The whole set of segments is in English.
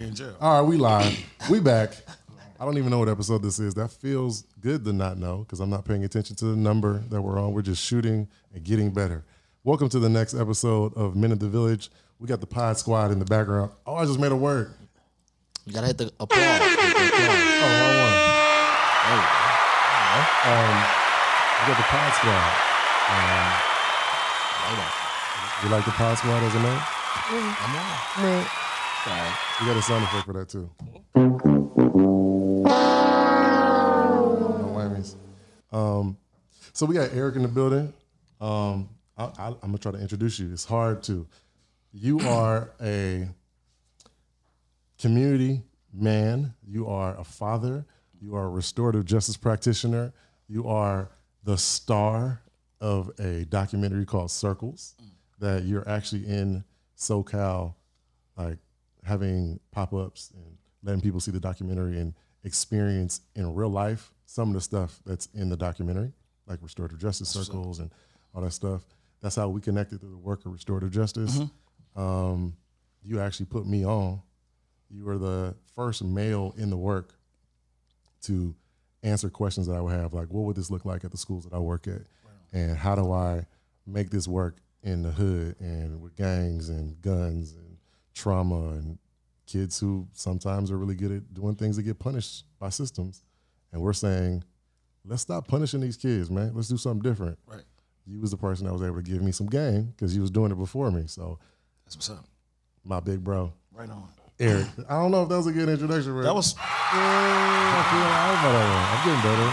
in jail. All right, we live. We back. I don't even know what episode this is. That feels good to not know because I'm not paying attention to the number that we're on. We're just shooting and getting better. Welcome to the next episode of Men of the Village. We got the Pod Squad in the background. Oh, I just made a word. You gotta hit the applause. Hit the applause. Oh, wrong one. Um, we got the Pod Squad. Um, you like the Pod Squad as a name? I'm on. Sorry. You got a sound effect for that too. Whammies. Um, so we got Eric in the building. Um, I, I'm gonna try to introduce you. It's hard to. You are a community man. You are a father. You are a restorative justice practitioner. You are the star of a documentary called Circles that you're actually in SoCal, like having pop ups and letting people see the documentary and experience in real life some of the stuff that's in the documentary, like restorative justice circles and all that stuff. That's how we connected through the work of restorative justice. Um, you actually put me on. You were the first male in the work to answer questions that I would have, like what would this look like at the schools that I work at, and how do I make this work in the hood and with gangs and guns and trauma and kids who sometimes are really good at doing things that get punished by systems, and we're saying, let's stop punishing these kids, man. Let's do something different. Right. You was the person that was able to give me some game because you was doing it before me. So That's what's up. my big bro, Right on. Eric. I don't know if that was a good introduction, Rick. That was Yeah, I feel all about that I'm getting better.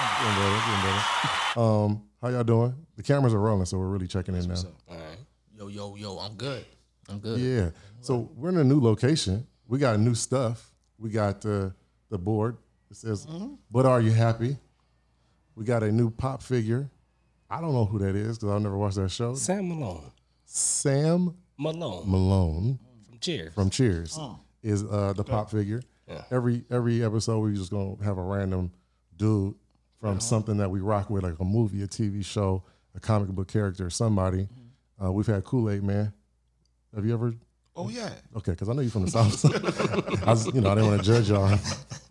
I'm getting better. I'm getting better. Um, how y'all doing? The cameras are rolling, so we're really checking in now. All right. Yo, yo, yo. I'm good. I'm good. Yeah. So we're in a new location. We got new stuff. We got the the board. It says, "But are you happy?" We got a new pop figure. I don't know who that is because I've never watched that show. Sam Malone. Sam Malone Malone from Cheers. from Cheers is uh, the pop figure. Yeah. Every every episode, we're just gonna have a random dude from something that we rock with, like a movie, a TV show, a comic book character, somebody. Uh, we've had Kool Aid Man. Have you ever? Oh yeah. Okay, because I know you're from the south. I was, you know, I didn't want to judge y'all.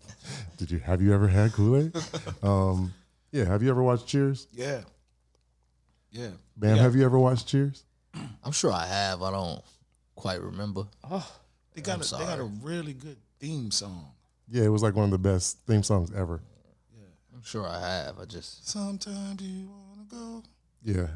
Did you? Have you ever had Kool Aid? Um, yeah. Have you ever watched Cheers? Yeah. Yeah. Bam, have you ever watched Cheers? I'm sure I have. I don't quite remember. They got a, they got a really good theme song. Yeah, it was like one of the best theme songs ever. Yeah, I'm sure I have. I just Sometimes you wanna go. Yeah.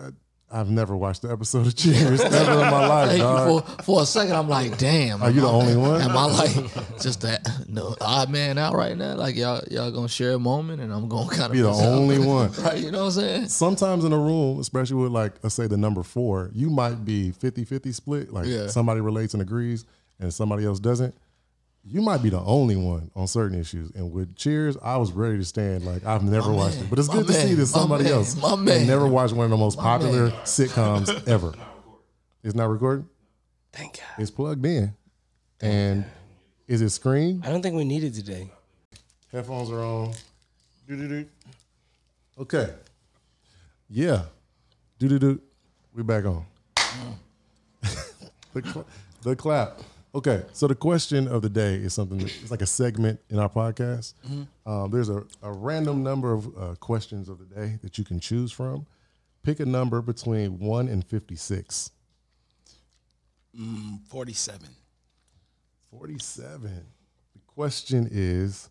I, I've never watched the episode of Cheers ever in my life, dog. for for a second, I'm like, damn. Are you the only one? Am I like just that no odd man out right now? Like y'all y'all gonna share a moment, and I'm gonna kind of Be the only one. right? You know what I'm saying? Sometimes in a room, especially with like, let's say the number four, you might be 50 50 split. Like Yeah. somebody relates and agrees and somebody else doesn't. You might be the only one on certain issues. And with Cheers, I was ready to stand. Like, I've never watched man. it. But it's My good to see man. that My somebody man. else My had man. never watched one of the most popular man. sitcoms ever. It's not recording? Thank God. It's plugged in. And is it screen? I don't think we need it today. Headphones are on. Doo-doo-doo. Okay. Yeah. Do do do. We back on. Mm. the, cl- the clap. Okay. So the question of the day is something. That, it's like a segment in our podcast. Um, there's a, a random number of uh, questions of the day that you can choose from. Pick a number between one and fifty-six. 47. 47. The question is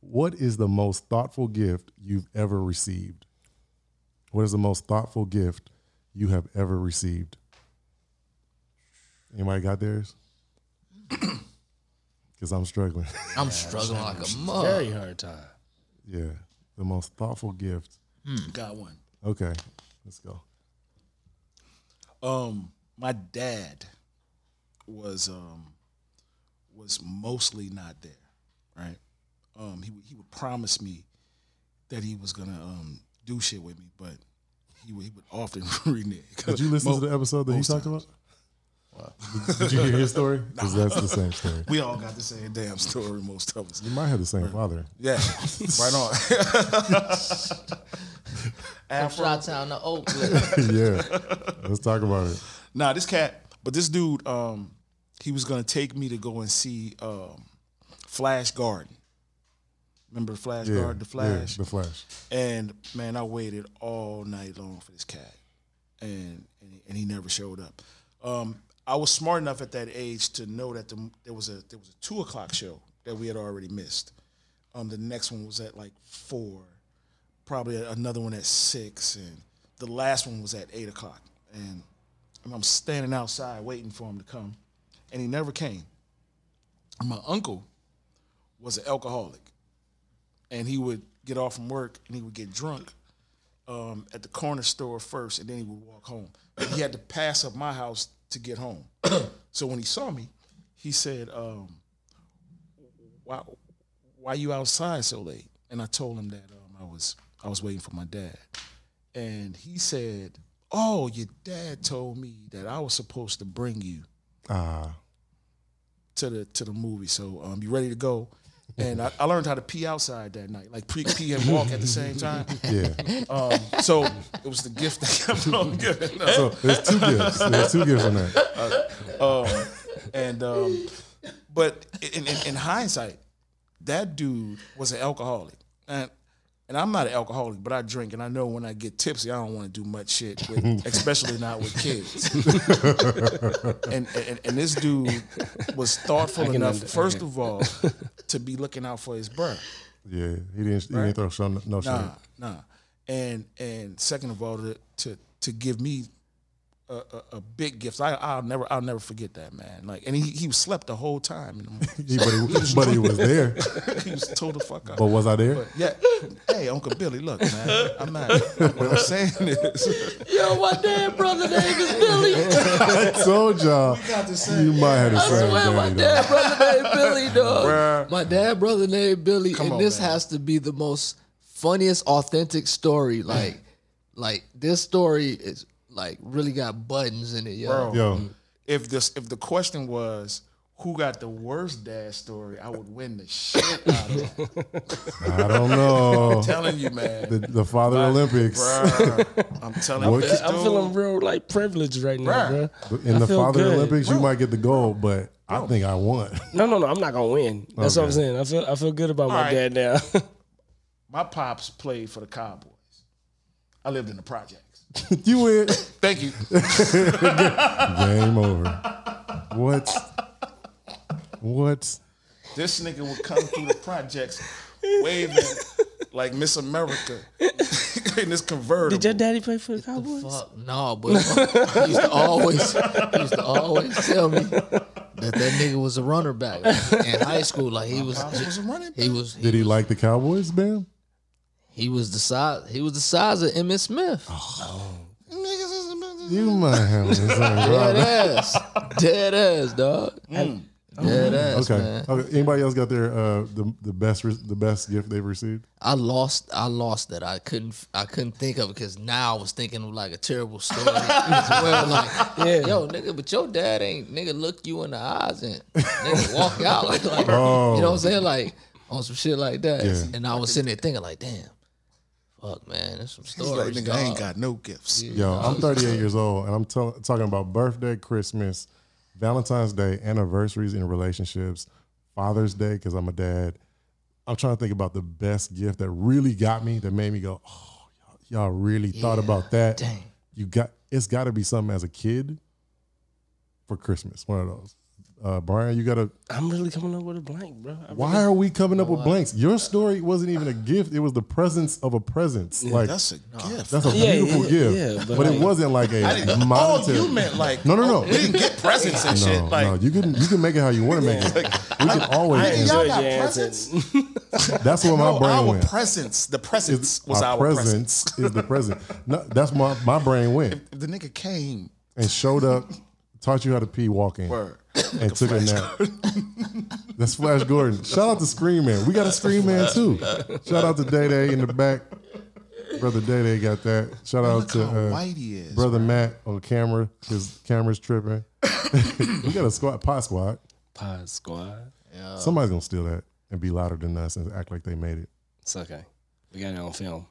What is the most thoughtful gift you've ever received? What is the most thoughtful gift you have ever received? Anybody got theirs? Because I'm struggling. I'm struggling like a mug. Very hard time. yeah. The most thoughtful gift. Got one. Okay. Let's go. Um, my dad was um was mostly not there, right? Um, he would- he would promise me that he was gonna um do shit with me, but he would, he would often renege. Did you listen to the episode that he talked about? Did, did you hear his story? Because that's the same story. We all got the same damn story, most of us. You might have the same father. Yeah, right on. From Shot Town to Oakland. yeah. Let's talk about it. Nah, this cat, but this dude, um, he was gonna take me to go and see um, Flash Gordon. Remember Flash Yeah, Gordon, the Flash? Yeah, the Flash. And man, I waited all night long for this cat, and and he, and he never showed up. Um, I was smart enough at that age to know that the, there was a there was a two o'clock show that we had already missed. Um, the next one was at like four, probably another one at six, and the last one was at eight o'clock. And, I'm standing outside waiting for him to come, and he never came. My uncle was an alcoholic and he would get off from work and he would get drunk um, at the corner store first, and then he would walk home. He had to pass up my house to get home. so when he saw me, he said, um, "Why, why you outside so late?" And I told him that um, I was I was waiting for my dad, and he said, "Oh, your dad told me that I was supposed to bring you." Ah, to the to the movie. So um, you ready to go? And I, I learned how to pee outside that night, like pre pee and walk at the same time. yeah. Um, so it was the gift that kept on giving. up. So there's two gifts. There's two gifts on that. Um, and um, but in, in, in hindsight, that dude was an alcoholic, and and I'm not an alcoholic, but I drink, and I know when I get tipsy, I don't want to do much shit, with, especially not with kids. and, and and this dude was thoughtful enough, first of all, to be looking out for his brother. Yeah, he didn't. He didn't throw some, no. Nah, nah. And and second of all, to to, to give me a, a, a big gift. I I'll never I'll never forget that man. Like, and he he slept the whole time. In the movie. He, but, he, but he was there. he was told to fuck up. But was I there? yeah. Hey, Uncle Billy, look, man. I'm not. What I'm saying is, Yo, my damn brother name is Billy. I told y'all you might have the I same swear, my daddy. dad though. brother named Billy, dog. Bruh. My dad brother named Billy, Come and on, this man. has to be the most funniest, authentic story. Like, like this story is like really got buttons in it, yo. bro. Yo, If this if the question was who got the worst dad story, I would win the shit out of that. I don't know. I'm telling you, man. The, the Father Olympics. Bruh, I'm telling What- you, I'm dude- feeling real like privileged right now, bro. In I the Father good. Olympics, you might get the gold, but I think I won. No, no, no. I'm not gonna win. That's what I'm saying. I feel I feel good about my right. dad now. my pops played for the Cowboys. I lived in the projects. you win. Thank you. Game over. What? What? This nigga would come through the projects waving like Miss America in this convertible. Did your daddy play for the Cowboys? Fuck no, but he used to always he used to always tell me that that nigga was a runner back in high school. Like he was, Pops was a running he was, he, Did he like the Cowboys, Bam? He was the size, he was the size of Emmitt Smith. Oh. You might have the Dead ass, dead ass, dog. Dead ass, Okay. man. okay. Anybody else got their uh the, the best the best gift they've received? I lost. I lost that. I couldn't. I couldn't think of it because now I was thinking of like a terrible story well. Like, Yeah. yo, nigga, but your dad ain't nigga look you in the eyes and nigga walk out like, like Oh. you know what I'm saying, like on some shit like that. Yeah. And I was sitting there thinking like, damn, fuck, man, there's some He's stories. like, nigga, I ain't got no gifts. Yo, I'm 38 years old, and I'm tell talking about birthday, Christmas, Valentine's Day, anniversaries in relationships, Father's Day because I'm a dad. I'm trying to think about the best gift that really got me, that made me go, "Oh, y'all, y'all really thought about that." dang. You got it's got to be something as a kid for Christmas. One of those. Uh, Brian, you got to. I'm really coming up with a blank, bro. I Why are we coming up with blanks? Your story wasn't even a gift; it was the presence of a presence. Like That's a gift. that's a Yeah, beautiful yeah, gift, yeah, but, but it wasn't like a oh, you meant like No, no, no. oh, we didn't get presents and shit. no, Like, no, you can you can make it how you want to make it. We can always. I Hey, y'all got presents? That's where my no, brain our went. presents. The presence It's- was our, presents. presence is the present. No, that's my my brain went If the nigga came, and showed up, taught you how to pee walking, word. And took a nap. That's Flash Gordon. Shout out to Scream Man. We got a Scream Man too. Shout out to Day Day in the back. Brother Day Day got that. Shout out to uh, white he is. brother Matt on camera. His camera's tripping. we got a squad, pod squad. Pod Squad. Somebody's gonna steal that and be louder than us and act like they made it. It's okay. We got it on film.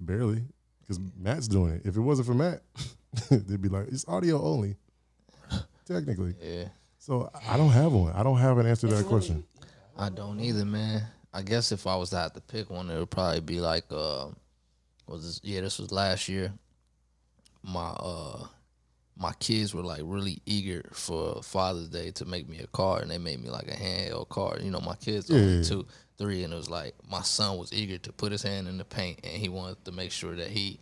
Barely, because Matt's doing it. If it wasn't for Matt, they'd be like, it's audio only. Technically. Yeah. So I don't have one. I don't have an answer to that question. I don't either, man. I guess if I was to have to pick one, it would probably be like, uh, was this? Yeah, this was last year. My uh, my kids were like really eager for Father's Day to make me a card, and they made me like a handheld card. You know, my kids Yeah, only two, three, and it was like my son was eager to put his hand in the paint, and he wanted to make sure that he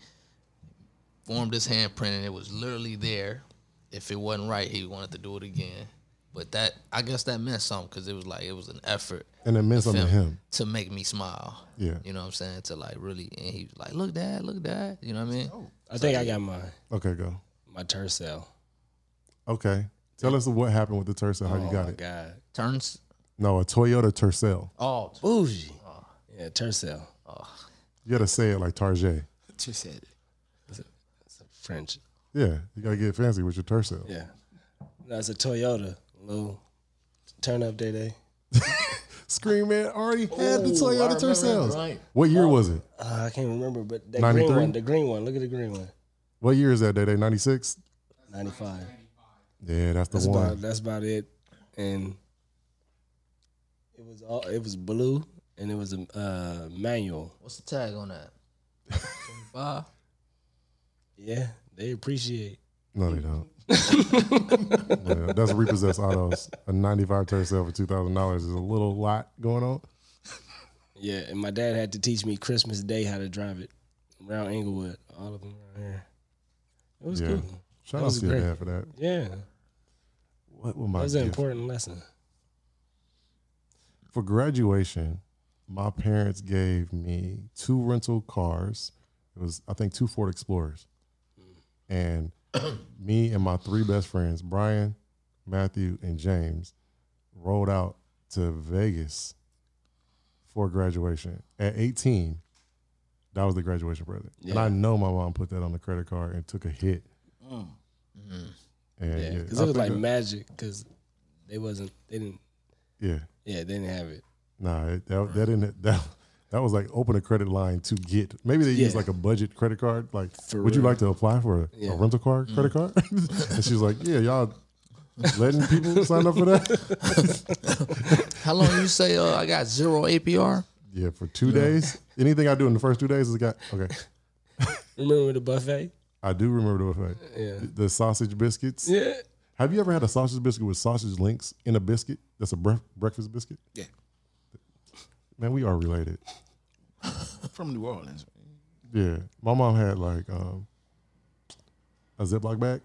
formed his handprint, and it was literally there. If it wasn't right, he wanted to do it again. But that, I guess, that meant something because it was like it was an effort And it meant something to him. to make me smile. Yeah. You know what I'm saying? To like really, and he was like, "Look, dad, look, dad." You know what I mean? I think I got mine. Okay, go. My Tercel. Okay. Tell us what happened with the Tercel, how you oh got my it. God. Turns. No, a Toyota Tercel. Oh, Bougie. Oh. Yeah, Tercel. Oh. You gotta say it like Tarjay. Just said it. It's French. Yeah, you gotta get fancy with your Tercel. Yeah. No, a Toyota. Little turn up day day. Scream Man already had the Ooh, I Toyota remember that, Tercels. right. What year was it? Uh, I can't remember, but the 93? green one, the green one. Look at the green one. What year is that, Day Day? 96? 95. Yeah, that's the That's one. about that's about it. And it was all it was blue and it was a uh, manual. what's the tag on that? Twenty-five. Yeah, they appreciate. No, they don't. Yeah, that's repossessed autos. A 95 Tercel for $2,000 is a little lot going on. Yeah, and my dad had to teach me Christmas Day how to drive it around Inglewood. All of them around here. It was Yeah. cool. Shout out to your dad for that. Yeah, What will that was an important lesson. For graduation, my parents gave me two rental cars. It was, I think, two Ford Explorers. Mm. And me and my three best friends, Brian, Matthew, and James, rolled out to Vegas for graduation. At 18, that was the graduation present. And I know my mom put that on the credit card and took a hit. Mm. And Yeah, yeah, because I it was like that- magic. Because they wasn't, they didn't, yeah. yeah, they didn't have it. Nah, it, that, that didn't that that was like open a credit line to get. Maybe they use like a budget credit card. Like, For would you like to apply for a, Yeah. a rental car credit card? and she's like, Yeah, y'all letting people sign up for that? How long you say? Uh, I got zero APR. yeah, for two days. Anything I do in the first two days is got okay. Remember the buffet? I do remember the buffet. Yeah. The sausage biscuits. Yeah. Have you ever had a sausage biscuit with sausage links in a biscuit? That's a breakfast biscuit. Yeah. Man, we are related. From New Orleans. Yeah, my mom had like um, a Ziploc bag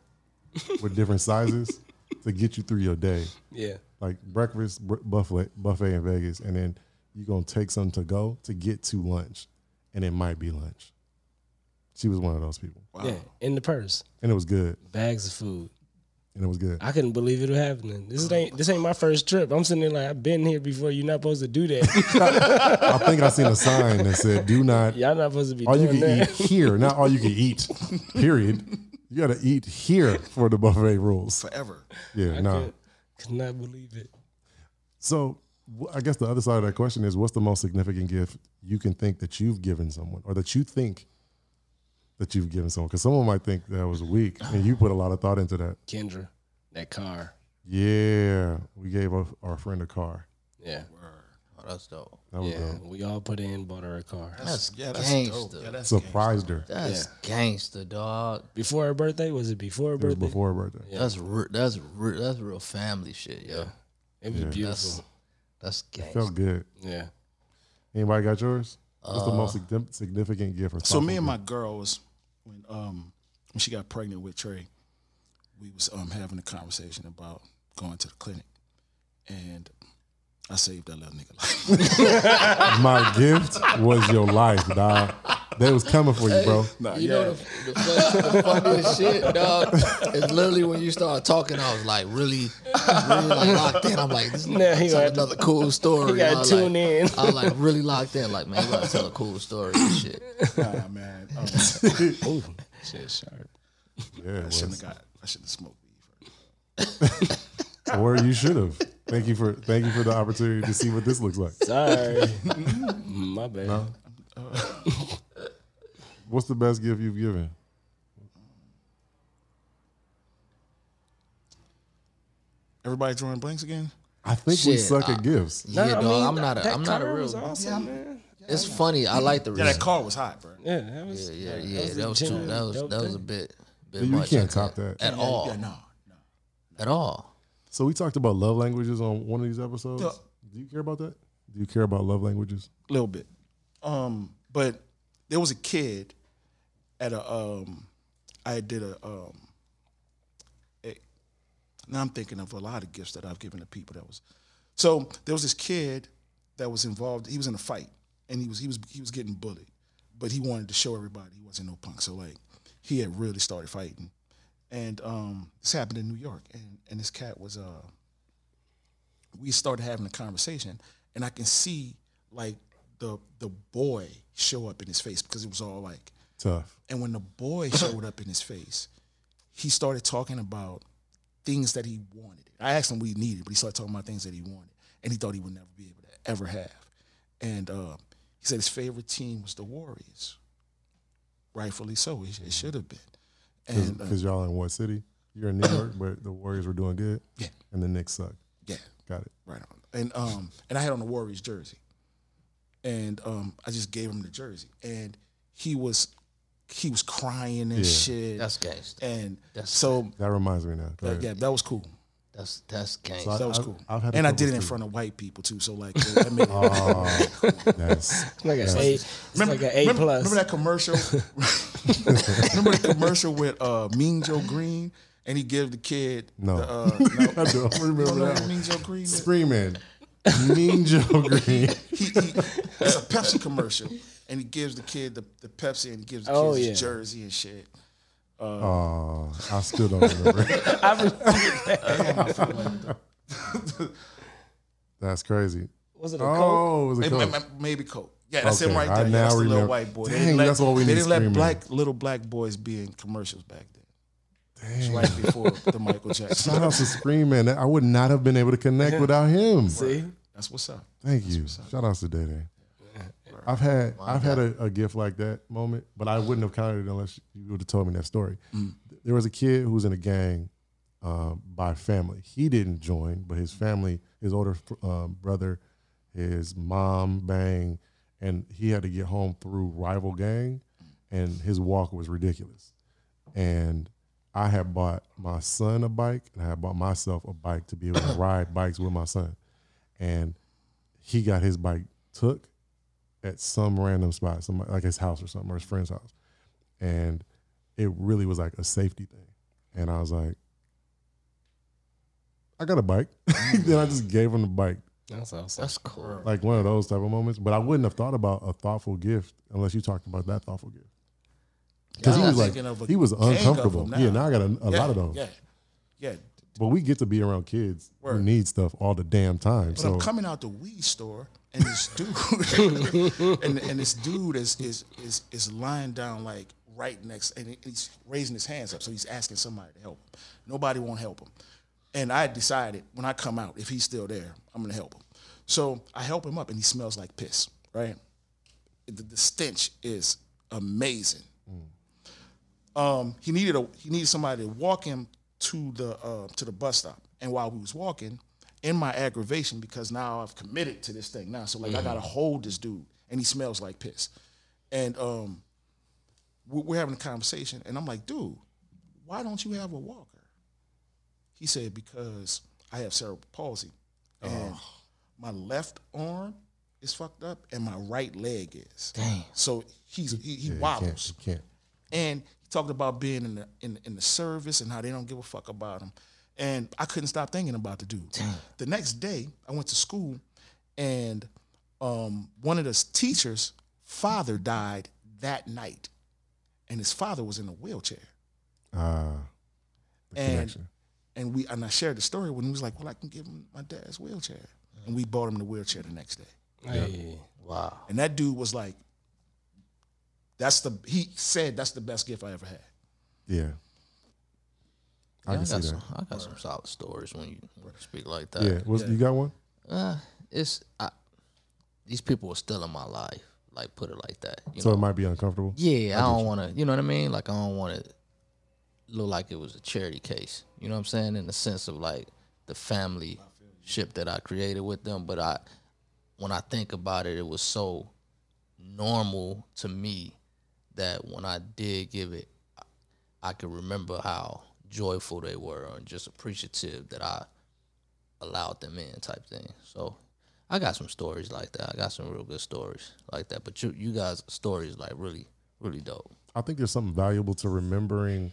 with different sizes to get you through your day, Yeah. like breakfast br- buffet buffet in Vegas, and then you're gonna take something to go to get to lunch, and it might be lunch. She was one of those people, Wow. Yeah. In the purse. and it was good, Bags of food. And it was good. I couldn't believe it was happening. This oh. ain't this ain't my first trip. I'm sitting there like I've been here before. You're not supposed to do that. I think I seen a sign that said, "Do not Y'all not supposed to be all you can that. eat here, not all you can eat." Period. You got to eat here for the buffet rules. Forever. Yeah, no. could, could not believe it. So I guess the other side of that question is, what's the most significant gift you can think that you've given someone, or that you think that you've given someone? Because someone might think that was weak, and you put a lot of thought into that. Kendra, that car. Yeah, we gave our, our friend a car. Yeah. Oh, that's dope. That was Yeah. dope. We all put in, bought her a car. That's yeah, that's gangster. dope. Yeah, that's Surprised her. That's gangster, dog. Before her birthday? Was it before her It was birthday? before her birthday. Yeah. That's re- that's re- that's real family shit, yo. It was Yeah. beautiful. That's It gangster. felt good. Yeah. Anybody got yours? What's the most significant gift? Or So me and my girl was when um when she got pregnant with Trey, we was um having a conversation about going to the clinic, and I saved that little nigga life. my gift was your life, dog. They was coming for you, bro. Nah, You yeah. know the, the, fun, the funniest shit, dog, is literally when you start talking. I was like really, really like locked in. I'm like, this is Nah, he like got- another cool story. he gotta tune like, in. I was like really locked in. Like, man, you gotta tell a cool story and shit. Nah, man. Ooh, shit, sharp. Yeah, I shouldn't have got. I shouldn't have smoked weed or you should have. Thank you for thank you for the opportunity to see what this looks like. Sorry. My bad. No? Uh, What's the best gift you've given? Everybody drawing blanks again? I think we suck I- at gifts. Yeah, Nah, I mean, I'm not a. that I'm not a real. was awesome, man. It's funny. I like the Yeah, that car was hot, bro. Yeah, that was. Yeah, yeah, that yeah. was That was too. That was dope that was a bit. bit You much, can't I top think. that. at all. Yeah, no, no. At all. So we talked about love languages on one of these episodes. Yeah. Do you care about that? Do you care about love languages? A little bit. Um, but there was a kid at a um I did a um a, now I'm thinking of a lot of gifts that I've given to people that was so there was this kid that was involved he was in a fight and he was he was he was getting bullied but he wanted to show everybody he wasn't no punk so like he had really started fighting and um this happened in New York and and this cat was uh we started having a conversation and I can see like the the boy show up in his face because it was all like Tough. and when the boy showed up in his face, he started talking about things that he wanted. I asked him what he needed, but he started talking about things that he wanted, and he thought he would never be able to ever have. And uh, he said his favorite team was the Warriors. Rightfully so, it, it should have been. And uh, Because y'all in what city? You're in New York, but the Warriors were doing good. Yeah. And the Knicks suck. yeah, Got it. right on. And um, and I had on the Warriors jersey, and um, I just gave him the jersey, and he was he was crying and shit. That's gangster. and that's- so That reminds me now. Go uh, yeah, that was cool. That's that's gangster. So That was I've- cool. I've had and I did it in too. front of white people too. So like, that made it, Oh, that's Like an A, it's like an A remember, plus. remember that commercial? remember the commercial with uh, Mean Joe Greene, and he give the kid No. The, uh, no, I don't remember Remember that. one. Mean Joe Greene. Screaming. Mean Joe Greene. He, he, it's a Pepsi commercial, and he gives the kid the, the Pepsi, and he gives the kid Oh, his yeah. jersey and shit. Oh, I still don't remember. That's crazy. Was it a oh, Coke? Oh, it was a Maybe, Coke. maybe Coke. Yeah, that's him right there. Yeah, now that's the little remember. white boy. they Dang, didn't let, that's what we they need didn't let black little black boys be in commercials back then. It right before the Michael Jackson. Shout out to Scream Man. I would not have been able to connect without him. See, That's what's up. Thank you. Shout out to Day Day. I've had I've had a, a gift like that moment, but I wouldn't have counted it unless you would have told me that story. There was a kid who was in a gang um, by family. He didn't join, but his family, his older um, brother, his mom, bang, and he had to get home through rival gang, and his walk was ridiculous. And I had bought my son a bike, and I had bought myself a bike to be able to ride bikes with my son. And he got his bike took at some random spot, some like his house or something, or his friend's house. And it really was like a safety thing. And I was like, I got a bike. then I just gave him the bike. that's awesome. That's cool. Like one of those type of moments. But I wouldn't have thought about a thoughtful gift unless you talked about that thoughtful gift. Because he was like, thinking of a he was uncomfortable. Yeah, now I got a, a yeah, lot of those. Yeah, yeah. But we get to be around kids who need stuff all the damn time. But so I'm coming out the weed store, and this dude, and, and this dude is is is is lying down like right next, and he's raising his hands up, so he's asking somebody to help him. Nobody won't help him, and I decided when I come out, if he's still there, I'm gonna help him. So I help him up, and he smells like piss. Right, the, the stench is amazing. Um, he needed a he needed somebody to walk him to the uh, to the bus stop. And while we was walking, in my aggravation, because now I've committed to this thing now, so like I gotta hold this dude, and he smells like piss. And um, we- we're having a conversation, and I'm like, dude, why don't you have a walker? He said because I have cerebral palsy, and my left arm is fucked up, and my right leg is. Damn. So he's he, he yeah, wobbles can't, you can't. and he talked about being in the in, in the service and how they don't give a fuck about him. And I couldn't stop thinking about the dude. The next day, I went to school, and um, one of the teachers' father died that night, and his father was in a wheelchair. Ah, the And connection. and we and I shared the story when he was like, "Well, I can give him my dad's wheelchair," and we bought him the wheelchair the next day. Hey, Wow. And that dude was like, "That's the," he said, "That's the best gift I ever had." Yeah. I Yeah, can see got that. some, I got some solid stories when you, speak like that. Yeah. Was, You got one? Uh, it's I, these people are still in my life. Like put it like that. You So know? it might be uncomfortable. Yeah, I, don't want to. You know what I mean? Like I don't want to look like it was a charity case. You know what I'm saying? In the sense of like the family ship that I created with them. But I, when I think about it, it was so normal to me that when I did give it, I, could remember how joyful they were and just appreciative that I allowed them in type thing. So I got some stories like that. I got some real good stories like that. But you you guys stories like really really dope. I think there's something valuable to remembering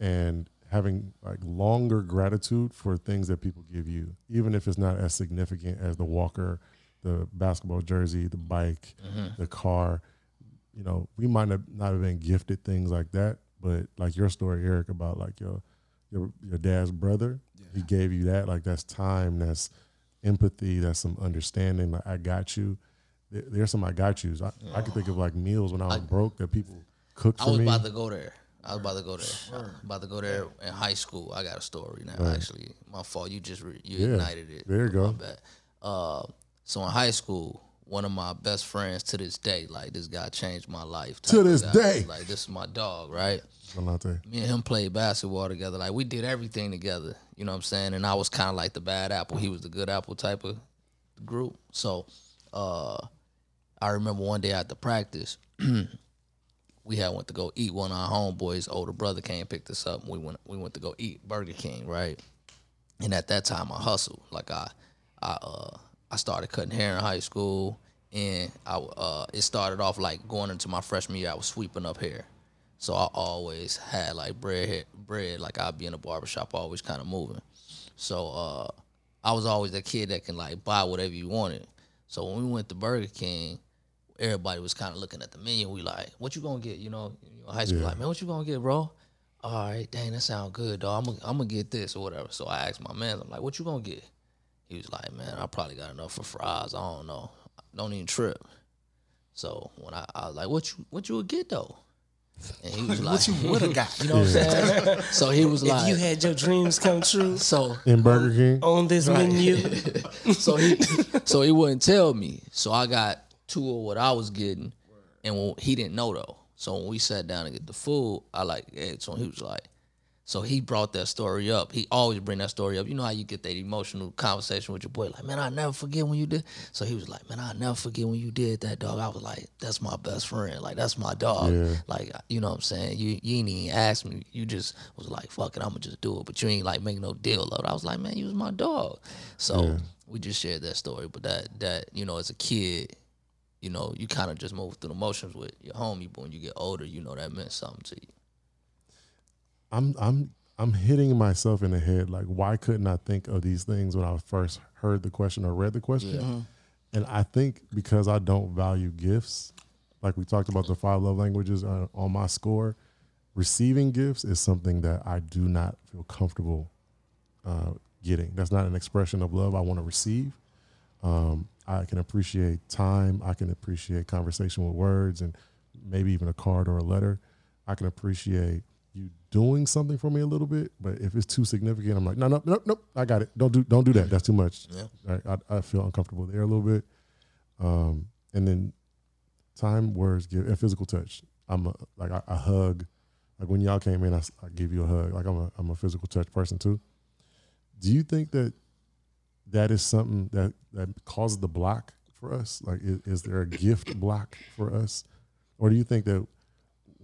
and having like longer gratitude for things that people give you, even if it's not as significant as the walker, the basketball jersey, the bike, mm-hmm. the car. You know, we might not not have been gifted things like that, but like your story, Eric, about like your your your dad's brother, he gave you that. Like that's time, that's empathy, that's some understanding. Like I got you. There- There's some I got yous. I, I could think of like meals when I was broke that people cooked I for was me. about to go there. I was about to go there. About to go there in high school. I got a story now. Actually, my fault. You just re- you Yeah. ignited it. There you go. Uh, so in high school, one of my best friends to this day, like this guy changed my life. To this day. like this is my dog, right? Volante. me and him played basketball together. Like we did everything together. You know what I'm saying? And I was kind of like the bad apple. He was the good apple type of group. So uh, I remember one day after practice, we had went to go eat. One of our homeboys' older brother came and picked us up. And we went we went to go eat Burger King, right? And at that time, I hustled. Like I, I, uh, I started cutting hair in high school, and I, uh, it started off like going into my freshman year. I was sweeping up hair, so I always had like bread, bread. Like I'd be in a barbershop, always kind of moving. So uh, I was always that kid that can like buy whatever you wanted. So when we went to Burger King, everybody was kind of looking at the menu. We like, what you gonna get? You know, high school, like, man, what you gonna get, bro? All right, dang, that sound good, dog. I'm gonna, I'm gonna get this or whatever. So I asked my man, I'm like, what you gonna get? He was like, man, I probably got enough for fries. I don't know. Don't even trip. So when I, I was like, what you, what you would get though? And he was like, What you would have got? you know what I'm saying? So he was like, If you had your dreams come true so In Burger King. on this menu, so he so he wouldn't tell me. So I got two of what I was getting, and when, he didn't know though. So when we sat down to get the food, I like Ed. So he was like, so he brought that story up. He always bring that story up. You know how you get that emotional conversation with your boy, like, man, I never forget when you did. So he was like, man, I never forget when you did that, dog. I was like, that's my best friend. Like that's my dog. Yeah. Like you know what I'm saying. You you ain't even ask me. You just was like, fuck it, I'm gonna just do it. But you ain't like make no deal of it. I was like, man, you was my dog. So we just shared that story. But that that you know, as a kid, you know, you kind of just move through the motions with your homie. But when you get older, you know that meant something to you. I'm I'm I'm hitting myself in the head like why couldn't I think of these things when I first heard the question or read the question? And I think because I don't value gifts, like we talked about the five love languages uh, on my score, receiving gifts is something that I do not feel comfortable uh, getting. That's not an expression of love I want to receive. Um, I can appreciate time. I can appreciate conversation with words and maybe even a card or a letter. I can appreciate doing something for me a little bit, but if it's too significant, I'm like, no, no, no, no, I got it. Don't do, don't do that. That's too much. Yeah. I, I feel uncomfortable there a little bit. Um, and then time, words, give, and physical touch. I'm a, like I, I hug. Like when y'all came in, I give you a hug. Like I'm a, I'm a physical touch person too. Do you think that that is something that that causes the block for us? Like, is, is there a gift block for us, or do you think that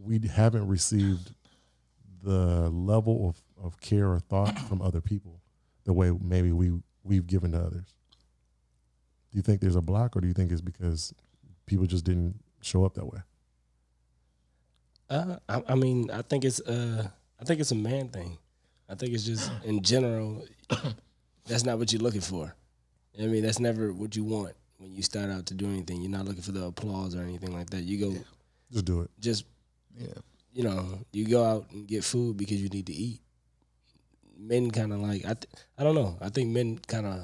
we haven't received the level of, of care or thought from other people the way maybe we we've given to others? Do you think there's a block, or do you think it's because people just didn't show up that way? Uh, I, I mean, I think it's uh, I think it's a man thing. I think it's just in general, that's not what you're looking for. I mean, that's never what you want when you start out to do anything. You're not looking for the applause or anything like that. You go Just do it. just, Yeah. You know, you go out and get food because you need to eat. Men kind of like I, th- I don't know. I think men kind of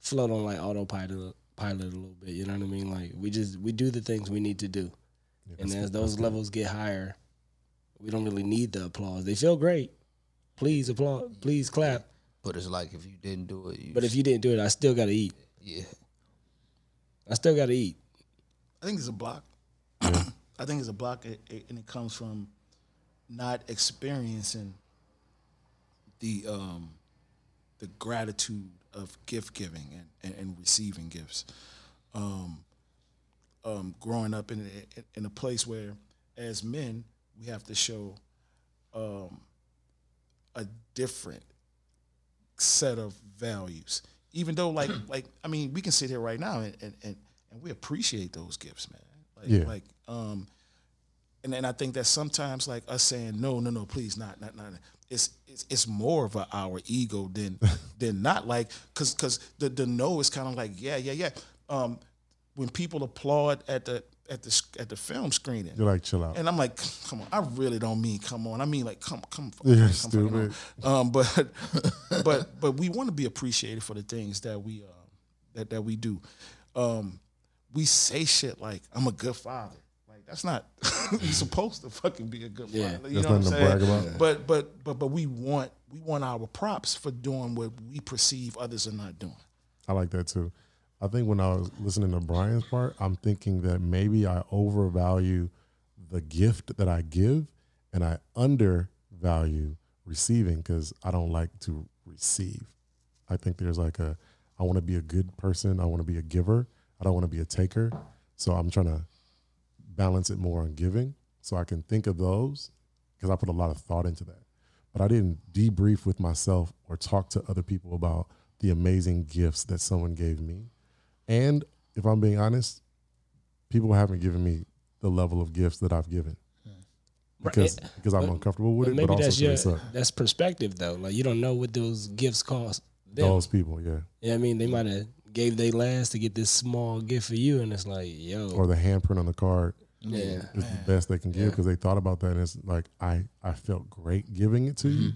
float on like autopilot, pilot a little bit. You know what I mean? Like we just we do the things we need to do. Yeah, And that's- as those that's good. levels get higher, we don't really need the applause. They feel great. Please applaud. Please clap. But it's like if you didn't do it, you But if you didn't do it, I still got to eat. yeah, I still got to eat. I think it's a block. I think it's a block, it, it- and it comes from not experiencing the um, the gratitude of gift giving and, and, and receiving gifts. Um, um, growing up in, in in a place where, as men, we have to show um, a different set of values. Even though, like, like I mean, we can sit here right now and and, and, and we appreciate those gifts, man. Like, Yeah. like, um, and and I think that sometimes, like us saying no, no, no, please, not, not, not. It's it's, it's more of a, our ego than than not. Like, cause cause the the no is kind of like yeah, yeah, yeah. Um, when people applaud at the at the at the film screening, You're like, chill out. and I'm like, come on, I really don't mean come on. I mean like come come. You're come stupid. Um, but but but we want to be appreciated for the things that we uh, that that we do. Um, we say shit like I'm a good father. Like that's not you're supposed to fucking be a good father. You That's know what I'm saying? brag about. But but but but we want we want our props for doing what we perceive others are not doing. I like that too. I think when I was listening to Brian's part, I'm thinking that maybe I overvalue the gift that I give and I undervalue receiving because I don't like to receive. I think there's like a, I want to be a good person. I want to be a giver. I don't want to be a taker. So I'm trying to balance it more on giving so I can think of those because I put a lot of thought into that. But I didn't debrief with myself or talk to other people about the amazing gifts that someone gave me. And if I'm being honest, people haven't given me the level of gifts that I've given because because I'm uncomfortable with But it. maybe But also that's your that's perspective though. Like you don't know what those gifts cost them. Those people, yeah, Yeah, I mean they might have gave they last to get this small gift for you, and it's like, yo, or the handprint on the card yeah, is the best they can give because they thought about that. And it's like I I felt great giving it to you,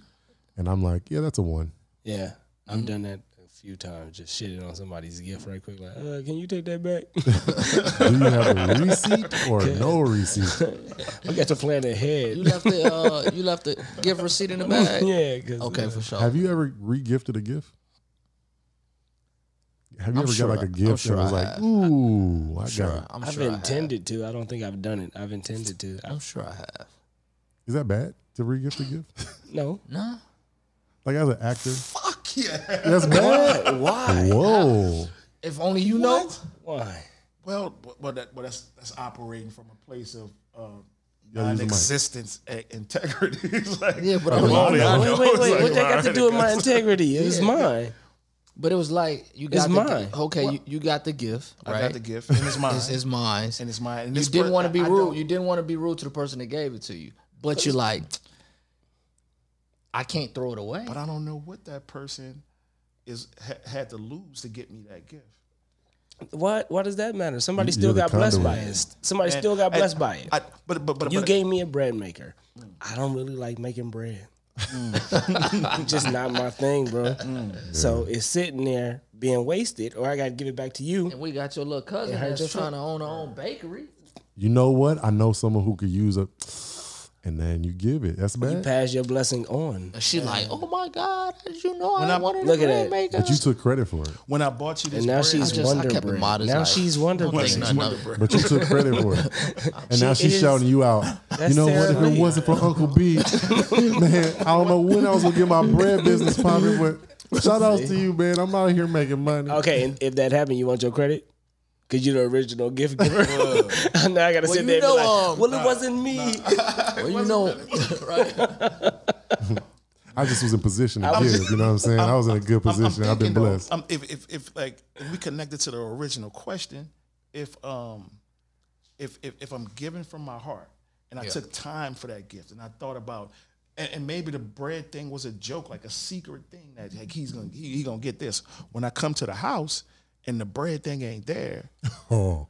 and I'm like, yeah, that's a one. yeah. I've done that a few times. Just shitted on somebody's gift right quick. Like, uh, can you take that back? Do you have a receipt or no receipt? I got to plan ahead. You left the uh, you left the gift receipt in the bag. yeah, 'cause, Okay, uh, for sure. Have you ever re-gifted a gift? Have you I'm ever sure got like I- a I'm gift sure that was like, ooh, I Sure, got it. I'm I've sure I have. intended to. I don't think I've done it. I've intended to. I, I'm sure I have. Is that bad to re-gift a gift? no, Nah. like as an actor, Fuck yeah. that's bad. Why? Whoa. If only you know. why? Well, but, but, that, but that's that's operating from a place of uh, gotta use the mic. non-existence and integrity. It's like, Yeah, but I'm I'm only- like- I Wait, wait, wait. like, What that got to do with my integrity? It was mine. But it was like you It's got the mine. okay. You, you got the gift. I got the gift, and it's mine. It's, it's mine. and it's mine. And you didn't per- want to be I rude. don't- You didn't want to be rude to the person that gave it to you. But you're like, I can't throw it away. but I don't know what that person is ha- had to lose to get me that gift. What? Why does that matter? Somebody You- still got blessed by it. Somebody And- still got and blessed by it. I, but but but you but, gave me a bread maker. I don't really like making bread. Mm. Just not my thing, bro. So it's sitting there being wasted, or I got to give it back to you. and we got your little cousin hurt that's your trying to own her own bakery. You know what? I know someone who could use a, and then you give it. That's bad. You pass your blessing on. And she like, oh my God, how did you know I, I- wanted Look a at bread that. But you took credit for it. when I bought you this And now bread, she's I just- Wonder Bread. modest, Now like, she's Wonder Bread. think nothing of it. But you took credit for it. And now she's it is- shouting you out. You know what? If it wasn't for Uncle B, man, I don't know when I was gonna get my bread business popping, but shout outs to you, man. I'm out here making money. Okay, and if that happened, you want your credit? Cause you're the original gift giver. now I gotta sit you there and be know, like, um, "Well, it wasn't me." Well, you know, right? I just was in position to give. You know what I'm saying? I was in a good I'm- I'm position. I've been thinking, though, blessed. um, if, if if like if we connected to the original question, if um if if, if I'm giving from my heart and I Yeah. took time for that gift and I thought about and, and maybe the bread thing was a joke, like a secret thing that like he's gonna he, he gonna get this. When I come to the house and the bread thing ain't there, Oh,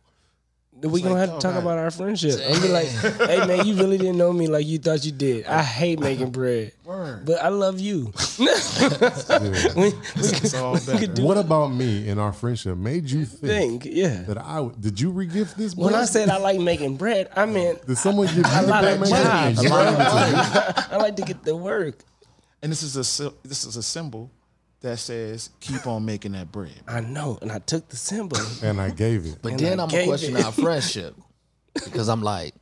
we gonna like, have to oh, talk God. about our friendship. And be like, "Hey man, you really didn't know me like you thought you did. I hate making bread, Word. but I love you." it's all better. what about me and our friendship made you think, Think, yeah. that I did you regift this? Bread? When I said I like making bread, I meant did someone give you a the lot bread of maker and jobs. you bro. gave it to me? I like to get the work. And this is a this is a symbol that says keep on making that bread. I know, and I took the symbol. and I gave it. But And then I I'm gonna question it. our friendship because I'm like,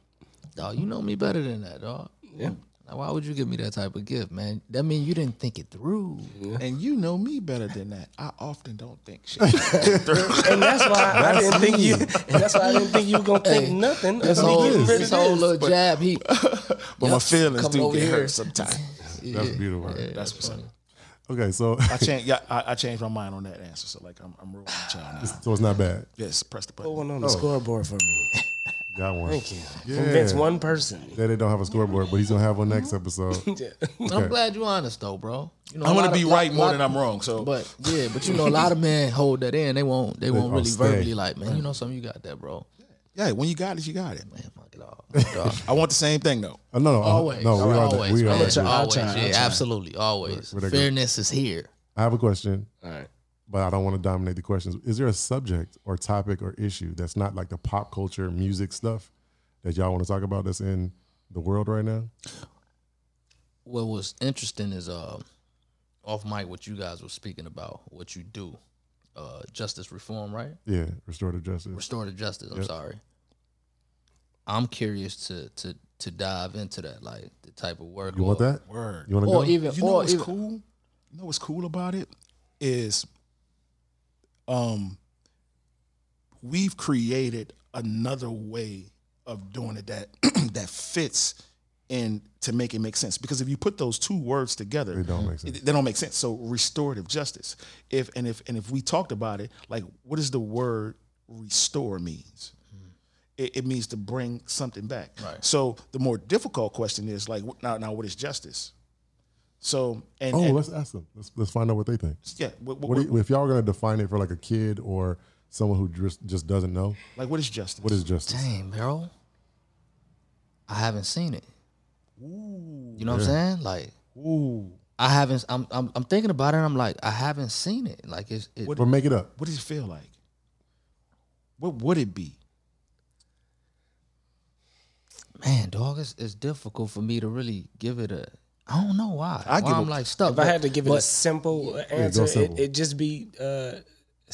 dog, you know me better than that, dog. Yeah. Like, why would you give me that type of gift, man? That mean you didn't think it through. And you know me better than that. I often don't think shit. and that's why I didn't think you. That's why I didn't think you were gonna think Hey, nothing. This of me whole, getting this whole this. little jab, he. but my feelings do get here. hurt sometimes. That's beautiful. That's what's up. Okay, so I changed. Yeah, I, I changed my mind on that answer. So like, I'm, I'm ruling with y'all now. so it's not bad. Yes, press the Put button. one on the oh. scoreboard for me. Got one. Thank you. Yeah. Convince one person. That they don't have a scoreboard, but he's gonna have one next episode. I'm glad you're honest though, bro. You know, I'm gonna be of- right lot- more lot- than I'm wrong. So, But yeah, but you know, a lot of men hold that in. They won't. They won't oh, really stay. verbally like, man. You know, something you got that, bro. Yeah, when you got it, you got it. Man, fuck it all. Dog. I want the same thing though. Oh, no, no, uh, Always, no, we are. always, we are. man. agree. Always, try, I'll yeah, absolutely, always. Where they go? Fairness is here. I have a question, All right. but I don't want to dominate the questions. Is there a subject or topic or issue that's not like the pop culture music stuff that y'all want to talk about that's in the world right now? What was interesting is uh, off mic what you guys were speaking about, what you do, uh, justice reform, right? Yeah, restorative justice. Restorative justice. I'm sorry. I'm curious to to to dive into that, like the type of work. You want that? Word. You want to go? even, You know what's even, cool? You know what's cool about it is, um, we've created another way of doing it that that fits in to make it make sense. Because if you put those two words together, They don't make sense. they don't make sense. So restorative justice. If and if and if we talked about it, like what does the word restore means? It, it means to bring something back. Right. So the more difficult question is like now now what is justice? So and, Oh, and- let's ask them. Let's let's find out what they think. yeah, what, what, What you, if y'all are gonna define it for like a kid or someone who just just doesn't know? like what is justice? What is justice? Dang, bro. I haven't seen it. You know what I'm saying? Like Ooh, I haven't. I'm, I'm I'm thinking about it. and I'm like, I haven't seen it. Like it's it, Or make it up. what does it feel like? What would it be? man, dog. It's, it's difficult for me to really give it a. I don't know why. I why give I'm a- like stuck. If I had to give it a simple go answer, simple. it, it just be uh,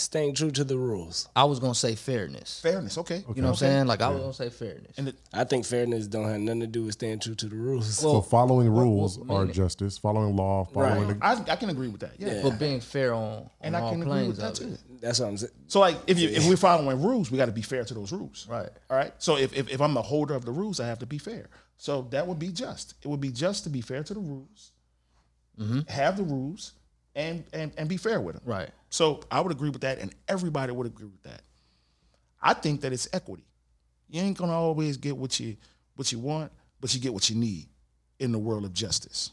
staying true to the rules. I was gonna say fairness. Fairness, okay. You know what I'm saying? Like I was gonna say fairness. And it, I think fairness don't have nothing to do with staying true to the rules. so following rules what- are meaning- justice. Following law, following Right. the, I, I can agree with that. Yeah. but being fair on, And on I can agree with that too. it. That's what I'm saying. So like if you if we're following rules, we got to be fair to those rules. Right. All right. So if, if if I'm the holder of the rules, I have to be fair. So that would be just. It would be just to be fair to the rules, mm-hmm. have the rules, and and and be fair with them. Right. So I would agree with that, and everybody would agree with that. I think that it's equity. You ain't gonna always get what you what you want, but you get what you need in the world of justice.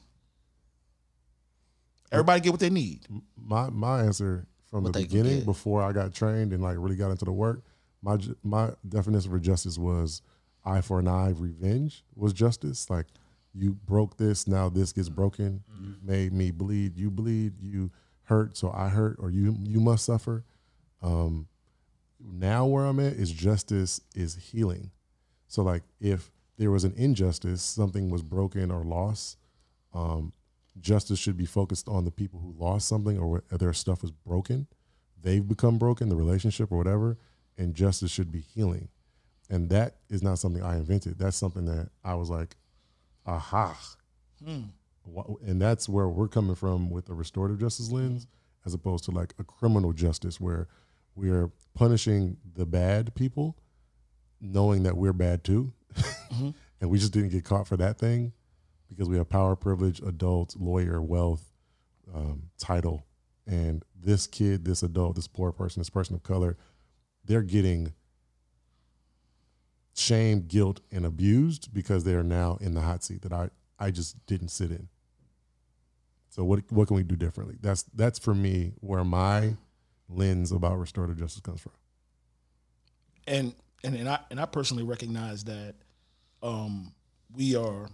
Everybody get what they need. my my answer from What the beginning before I got trained and like really got into the work. My my definition for justice was eye for an eye, revenge was justice. Like you broke this, now this gets broken. You made me bleed. You bleed. You hurt, so I hurt, or you you must suffer. Um, now where I'm at is justice is healing. So like if there was an injustice, something was broken or lost, um, justice should be focused on the people who lost something or their stuff was broken. They've become broken, the relationship or whatever, and justice should be healing. And that is not something I invented. That's something that I was like, aha. Wha- And that's where we're coming from with a restorative justice lens, as opposed to like a criminal justice where we're punishing the bad people, knowing that we're bad too. and we just didn't get caught for that thing because we have power, privilege, adult, lawyer, wealth, um, title. And this kid, this adult, this poor person, this person of color, they're getting shame, guilt, and abused because they are now in the hot seat that I, I just didn't sit in. So what what can we do differently? That's that's for me where my lens about restorative justice comes from. and and and I and I personally recognize that um, we are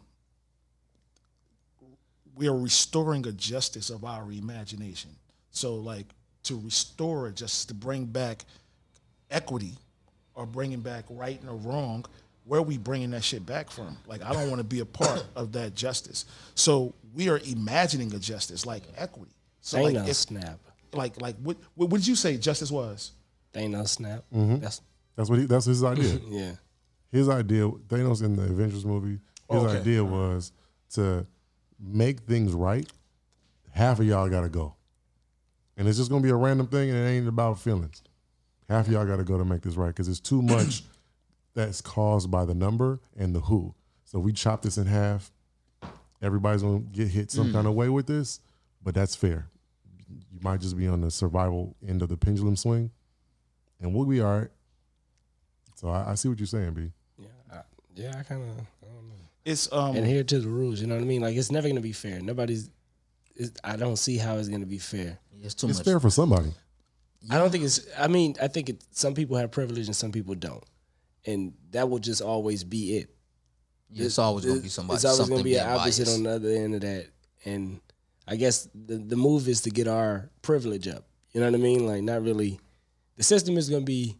we are restoring a justice of our imagination. So like to restore it, just to bring back equity or bringing back right and wrong, where are we bringing that shit back from? Like I don't want to be a part of that justice. So we are imagining a justice like equity. So Thanos like if, snap. like like what what would you say justice was? Thanos snap. Mm-hmm. That's That's what he, that's his idea. yeah. his idea, Thanos in the Avengers movie, his Okay. idea was to make things right, half of y'all got to go. And it's just going to be a random thing and it ain't about feelings. Half of y'all got to go to make this right because it's too much that's caused by the number and the who. So we chop this in half. Everybody's going to get hit some kind of way with this, but that's fair. You might just be on the survival end of the pendulum swing, and we'll be all right. So I, I see what you're saying, B. Yeah, I, yeah, I kind of I don't know. It's um Adhere to the rules. You know what I mean? Like it's never gonna be fair. Nobody's. It's, I don't see how it's gonna be fair. It's too It's much. fair for somebody. I don't think it's. I mean, I think it. Some people have privilege and some people don't, and that will just always be it. It's always gonna be somebody. It's always gonna be an opposite biased. on the other end of that. And I guess the the move is to get our privilege up. You know what I mean? Like not really. The system is gonna be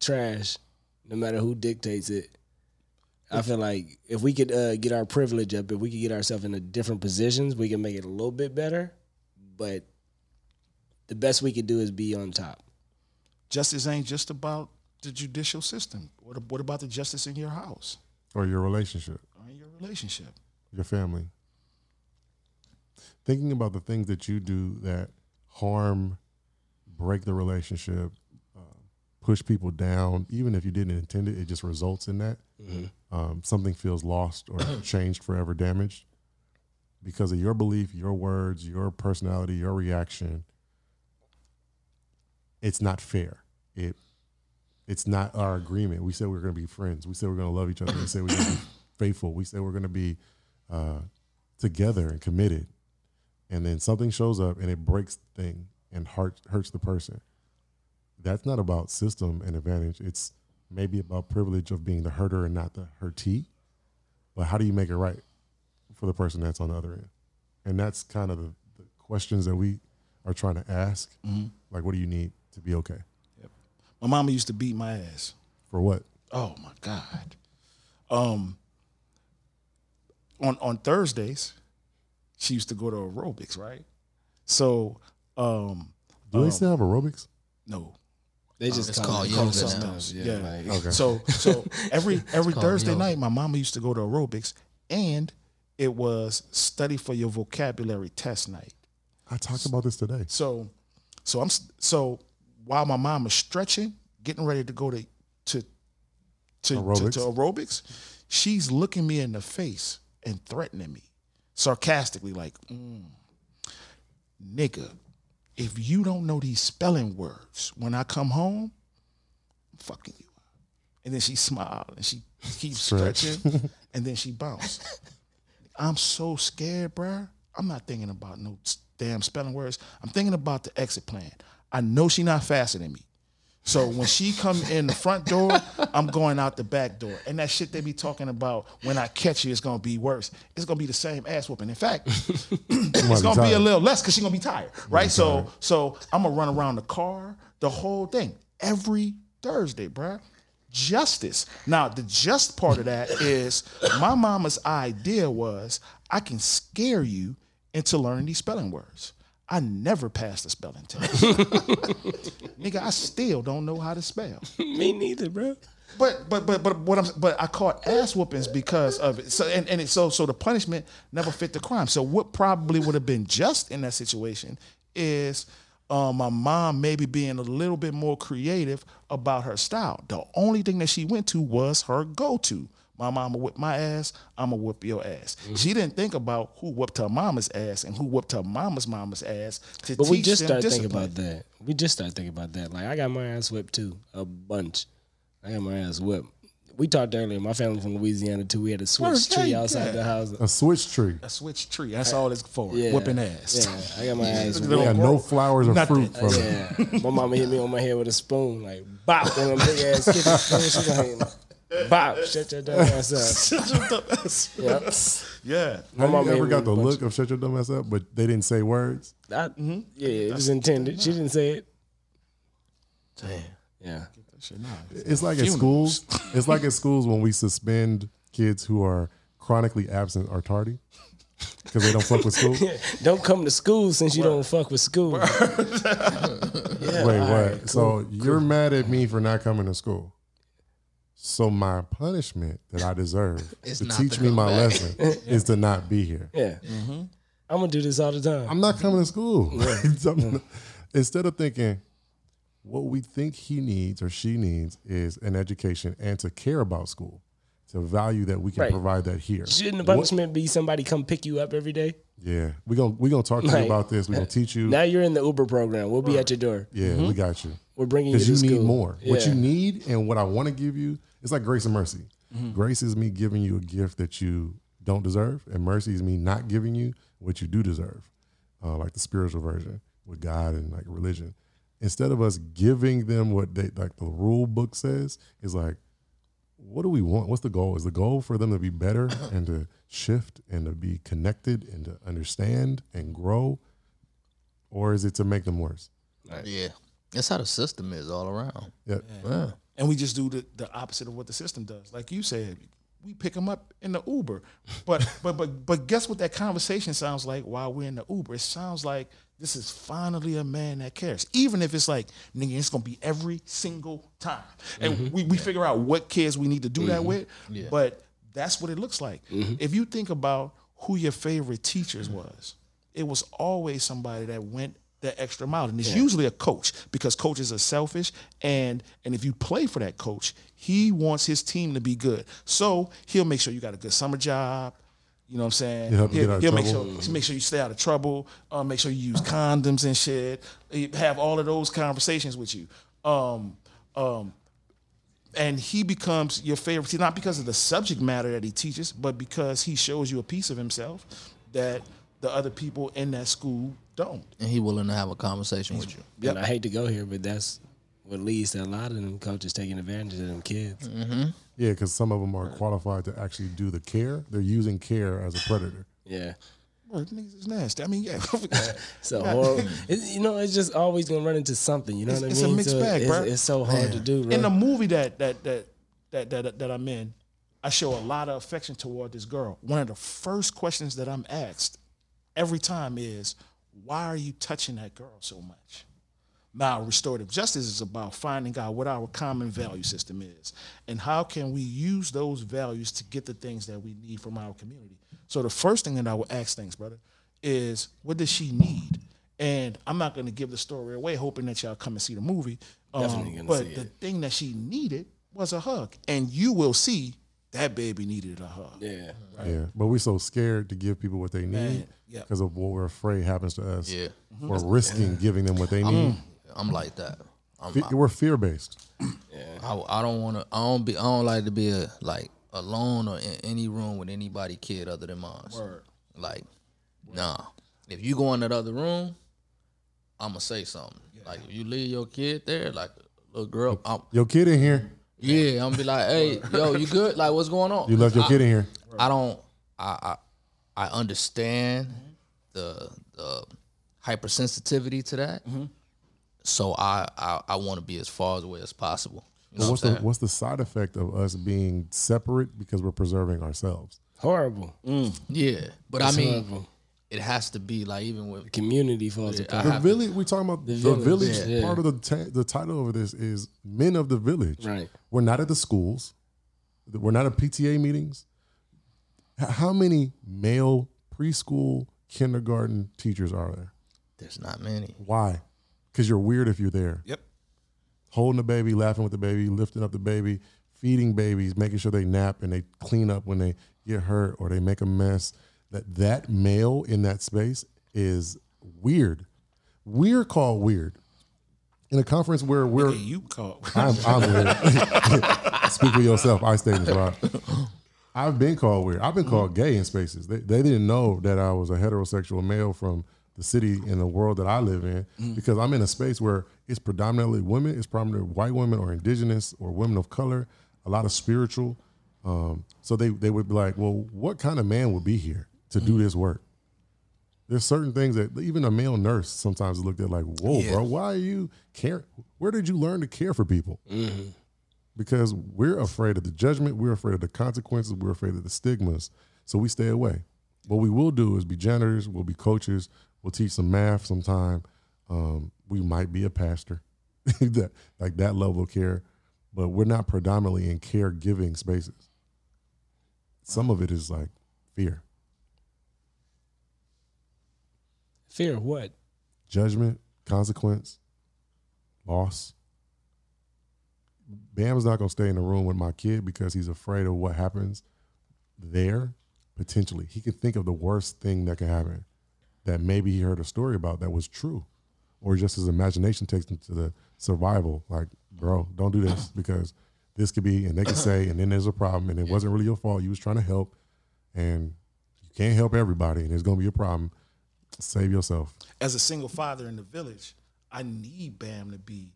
trash, no matter who dictates it. I feel like if we could uh, get our privilege up, if we could get ourselves into different positions, we can make it a little bit better. But the best we could do is be on top. justice ain't just about the judicial system. What what about the justice in your house Or your relationship, or in your relationship? your family. Thinking about the things that you do that harm, break the relationship, uh, push people down, even if you didn't intend it, it just results in that. Um, something feels lost or changed, forever damaged because of your belief, your words, your personality, your reaction. It's not fair. It it's not our agreement. We said we are going to be friends. We said we are going to love each other. We said we're going to be faithful. We said we're going to be uh, together and committed. And then something shows up and it breaks the thing and hurt, hurts the person. That's not about system and advantage. It's maybe about privilege of being the herder and not the hurtee. But how do you make it right for the person that's on the other end? And that's kind of the, the questions that we are trying to ask. Like, what do you need to be okay? My mama used to beat my ass. For what? Oh my God. Um on on Thursdays, she used to go to aerobics, right? So um Do they still have aerobics? no. They just It's call, called it, call it yoga something now. else. Yeah, Yeah. like- Okay. So so every every Thursday yoga. night, my mama used to go to aerobics, and it was study for your vocabulary test night. I talked about this today. So so I'm so while my mom is stretching, getting ready to go to to to Aerobics. to, to aerobics, she's looking me in the face and threatening me sarcastically, like, mm, "Nigga, if you don't know these spelling words when I come home, I'm fucking you." And then she smiled and she keeps Stretch. stretching, and then she bounced. I'm so scared, bruh. I'm not thinking about no damn spelling words. I'm thinking about the exit plan. I know she not faster than me. So when she come in the front door, I'm going out the back door. And that shit they be talking about when I catch you is gonna be worse. It's gonna be the same ass whooping. In fact, it's gonna be a little less because she's gonna be tired, right? So so I'm gonna run around the car, the whole thing, every Thursday, bruh. Justice. Now the just part of that is my mama's idea was I can scare you into learning these spelling words. I never passed the spelling test. Nigga, I still don't know how to spell. Me neither, bro. But but but but what I'm but I caught ass whoopings because of it. So and, and it, so so the punishment never fit the crime. So what probably would have been just in that situation is um, my mom maybe being a little bit more creative about her style. The only thing that she went to was her go to. My mama whipped my ass, I'ma whip your ass. Mm-hmm. She didn't think about who whipped her mama's ass and who whipped her mama's mama's ass. To But we just them started thinking about that. We just started thinking about that. Like I got my ass whipped too, a bunch. I got my ass whipped. We talked earlier. My family from Louisiana too. We had a switch Word, tree outside yeah. the house. A switch tree. A switch tree. That's all it's for. Yeah, Whipping ass. Yeah, I got my ass Look They whipped. had no flowers or Nothing. fruit from it. Yeah, my mama hit me on my head with a spoon, like bop, on a big ass kitchen spoon. She like, bop, shut your dumb ass up. Shut your dumb ass up. Yep. yeah. My Have mama you ever got the look of shut your dumb ass up, but they didn't say words? I, mm-hmm. Yeah, it was intended. She didn't say it. Damn. Yeah. It's like at schools. It's like at schools when we suspend kids who are chronically absent or tardy because they don't fuck with school. Don't come to school since you don't fuck with school. yeah, Wait, what? right, so you're mad at me for not coming to school? So my punishment that I deserve to teach me my back. lesson is to not be here. Yeah. Mm-hmm. I'm gonna do this all the time. I'm not coming to school. Something- Instead of thinking what we think he needs or she needs is an education and to care about school, to value that we can Right. provide that here. Shouldn't the What- punishment be somebody come pick you up every day? yeah, we gonna we gonna talk to Right. you about this. We gonna teach you. Now you're in the Uber program. We'll be at your door. yeah, we mm-hmm. got you. We're bringing you because to you school. need more. What you need and what I want to give you, it's like grace and mercy. Grace is me giving you a gift that you don't deserve, and mercy is me not giving you what you do deserve, uh, like the spiritual version with God and like religion. Instead of us giving them what they like the rule book says, is like, what do we want? What's the goal? Is the goal for them to be better and to shift and to be connected and to understand and grow, or is it to make them worse? Yeah, that's how the system is all around. Yeah. Yeah. And we just do the, the opposite of what the system does. Like you said, we pick them up in the Uber, but but but but guess what that conversation sounds like while we're in the Uber? It sounds like this is finally a man that cares, even if it's like nigga, it's gonna be every single time, and mm-hmm. we, we figure out what kids we need to do that mm-hmm. with. But that's what it looks like. Mm-hmm. If you think about who your favorite teachers was, it was always somebody that went the extra mile, and it's usually a coach because coaches are selfish, and and if you play for that coach, he wants his team to be good, so he'll make sure you got a good summer job. You know what I'm saying? He'll He'll, he'll make sure make sure you stay out of trouble. Uh, make sure you use condoms and shit. Have all of those conversations with you. Um, um, and he becomes your favorite teacher, not because of the subject matter that he teaches, but because he shows you a piece of himself that the other people in that school don't. And he willing to have a conversation with you. And I hate to go here, but that's what leads to a lot of them coaches taking advantage of them kids. Mm-hmm. Yeah, because some of them are qualified to actually do the care. They're using care as a predator. Yeah. Bro, niggas is nasty. I mean, yeah. So horrible. It, you know, it's just always gonna run into something. You know It's- what I it's a mean? mixed So bag, it's, bro. it's so hard to do. Bro. in the movie that that that that that that I'm in, I show a lot of affection toward this girl. One of the first questions that I'm asked every time is, "Why are you touching that girl so much?" Now, restorative justice is about finding out what our common value system is and how can we use those values to get the things that we need from our community. So the first thing that I would ask things, brother, is what does she need? And I'm not going to give the story away, hoping that y'all come and see the movie. Um, but see the it. thing that she needed was a hug, and you will see that baby needed a hug. yeah. Yeah, but we're so scared to give people what they need Man, yeah. because of what we're afraid happens to us. Yeah. Mm-hmm. we're risking giving them what they need. I'm like that. I'm, Fe- we're fear based. I, I don't want to. I don't be. I don't like to be a, like alone or in any room with anybody kid other than mine. Word. Like, nah. If you go in that other room, I'ma say something. Like, if you leave your kid there, like little girl, I'm, Your kid in here. Yeah, I'm gonna be like, hey, yo, you good? Like, what's going on? You left your I- kid in here. I don't. I I, I understand the the hypersensitivity to that. Mm-hmm. So I I, I want to be as far away as possible. You know what's what the what's the side effect of us being separate because we're preserving ourselves? Horrible. Mm. yeah, but I mean, horrible. It has to be like even with the Community falls apart. The village. We talking about the village. village, yeah. Part of the ta- the title of this is men of the village. Right. We're not at the schools. We're not at PTA meetings. How many male preschool, kindergarten teachers are there? there's not many. Why? Because you're weird if you're there. Yep. Holding the baby, laughing with the baby, lifting up the baby, feeding babies, making sure they nap and they clean up when they get hurt or they make a mess. That that male in that space is weird. We're called weird. In a conference where we're you call. I'm, I'm weird. Speak for yourself. I this rock. I've been called weird. I've been called gay in spaces. They, they didn't know that I was a heterosexual male from the city and the world that I live in because I'm in a space where it's predominantly women, it's predominantly white women or indigenous or women of color, a lot of spiritual. Um, so they, they would be like, well, what kind of man would be here to do this work? There's certain things that even a male nurse sometimes looked at like, whoa, bro, why are you care? Where did you learn to care for people? Because we're afraid of the judgment, we're afraid of the consequences, we're afraid of the stigmas, so we stay away. What we will do is be janitors, we'll be coaches, we'll teach some math sometime. Um, we might be a pastor, that like that level of care. but we're not predominantly in caregiving spaces. Some of it is like fear, Fear of what? judgment, consequence, loss. Bam's not gonna stay in the room with my kid because he's afraid of what happens there. Potentially, he could think of the worst thing that could happen that maybe he heard a story about that was true, or just his imagination takes him to the survival. Like, bro, don't do this because this could be, and they could say, and then there's a problem, and it wasn't really your fault. You was trying to help, and you can't help everybody, and it's gonna be a problem. Save yourself. As a single father in the village, I need Bam to be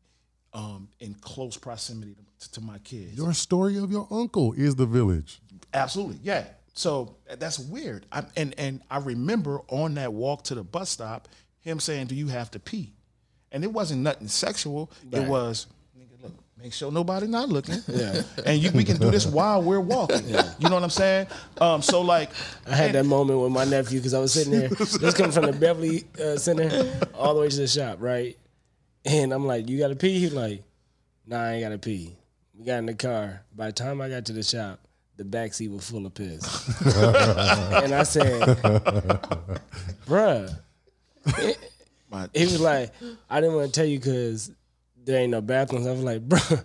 um, in close proximity to, to my kids. Your story of your uncle is the village. Absolutely, yeah. So that's weird. I, and and I remember on that walk to the bus stop, him saying, "Do you have to pee?" And it wasn't nothing sexual. It was, "Nigga, look, make sure nobody not looking. Yeah. And you, we can do this while we're walking. Yeah. You know what I'm saying? Um. So like, I had that moment with my nephew because I was sitting there, just coming from the Beverly uh, Center all the way to the shop, right? And I'm like, "You got to pee?" He like, "Nah, I ain't got to pee." We got in the car. By the time I got to the shop, the back seat was full of piss, and I said, "Bruh." He was like, "I didn't want to tell you because there ain't no bathrooms." I was like, bro,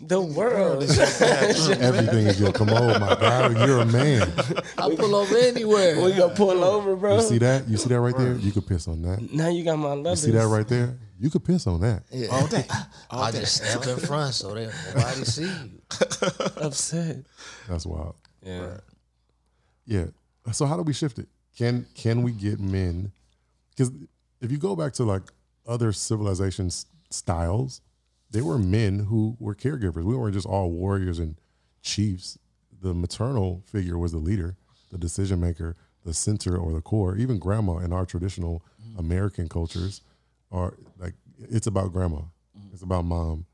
The world. Everything is your commode, my guy. You're a man. I pull over anywhere. we gonna pull over, bro. You see that? You see that right there? You could piss on that. Now you got my love. You see that right there? You could piss on that. Yeah. all day. All I day. just step in front so they nobody see you. Upset. That's wild. Yeah. Yeah. So how do we shift it? Can can we get men? Because if you go back to like other civilizations styles, they were men who were caregivers. We weren't just all warriors and chiefs. The maternal figure was the leader, the decision maker, the center or the core. Even grandma in our traditional mm-hmm. American cultures are like it's about grandma. Mm-hmm. It's about mom.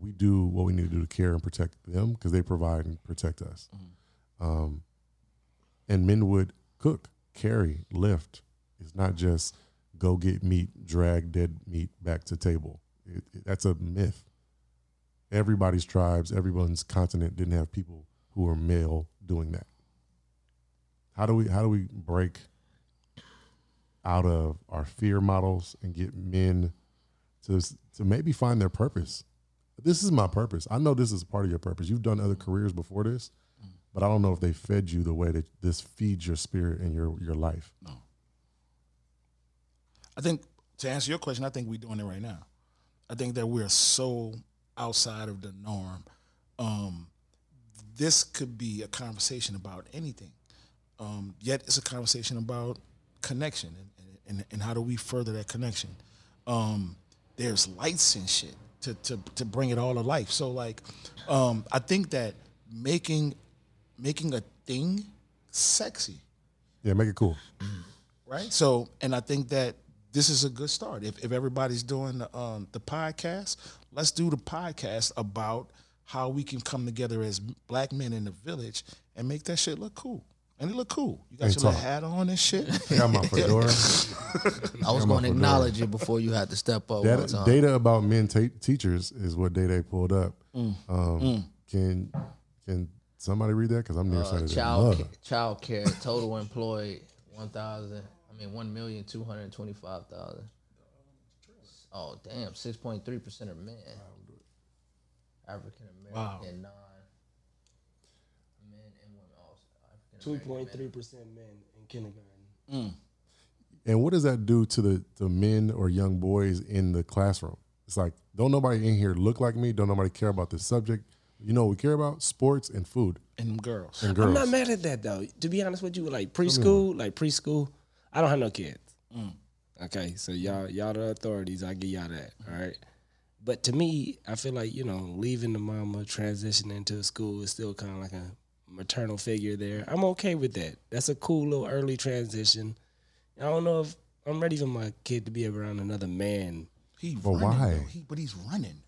We do what we need to do to care and protect them because they provide and protect us mm-hmm. Um, and men would cook, carry, lift. It's not just go get meat, drag dead meat back to table. It, it- that's a myth. Everybody's tribes, everyone's continent didn't have people who were male doing that. How do we how do we break out of our fear models and get men to to maybe find their purpose? This is my purpose. I know this is part of your purpose. You've done other careers before this but I don't know if they fed you the way that this feeds your spirit and your your life. I think to answer your question, I think we're doing it right now. I think that we're so outside of the norm. Um, this could be a conversation about anything. Um, yet it's a conversation about connection and, and, and how do we further that connection. Um, there's lights and shit to, to, to bring it all to life. So like, um, I think that making making a thing sexy Yeah, make it cool. right? So, and I think that this is a good start. If, if everybody's doing the, um, the podcast, let's do the podcast about how we can come together as black men in the village and make that shit look cool. And it look cool. You got And your little hat on and shit. I got my fedora. I was going to acknowledge it before you had to step up one Data, time. data about men ta- teachers is what Day pulled up. Mm. Um, Can can somebody read that? Because I'm nearsighted. as child mud. child care total employed one thousand. I mean one million two hundred twenty five thousand. Oh damn! Six point three percent are men. African American, non men and women also. Two African point three percent men in kindergarten. Mm. And what does that do to the, the men or young boys in the classroom? It's like, don't nobody in here look like me. Don't nobody care about this subject. You know what we care about? Sports and food and girls. and girls. I'm not mad at that though. To be honest with you, like preschool, like preschool, I don't have no kids. Okay, so y'all y'all the authorities. I give y'all that. All right. But to me, I feel like you know, leaving the mama, transitioning to school is still kind of like a maternal figure there. I'm okay with that. That's a cool little early transition. I don't know if I'm ready for my kid to be around another man. He But running, why? though. He, but he's running.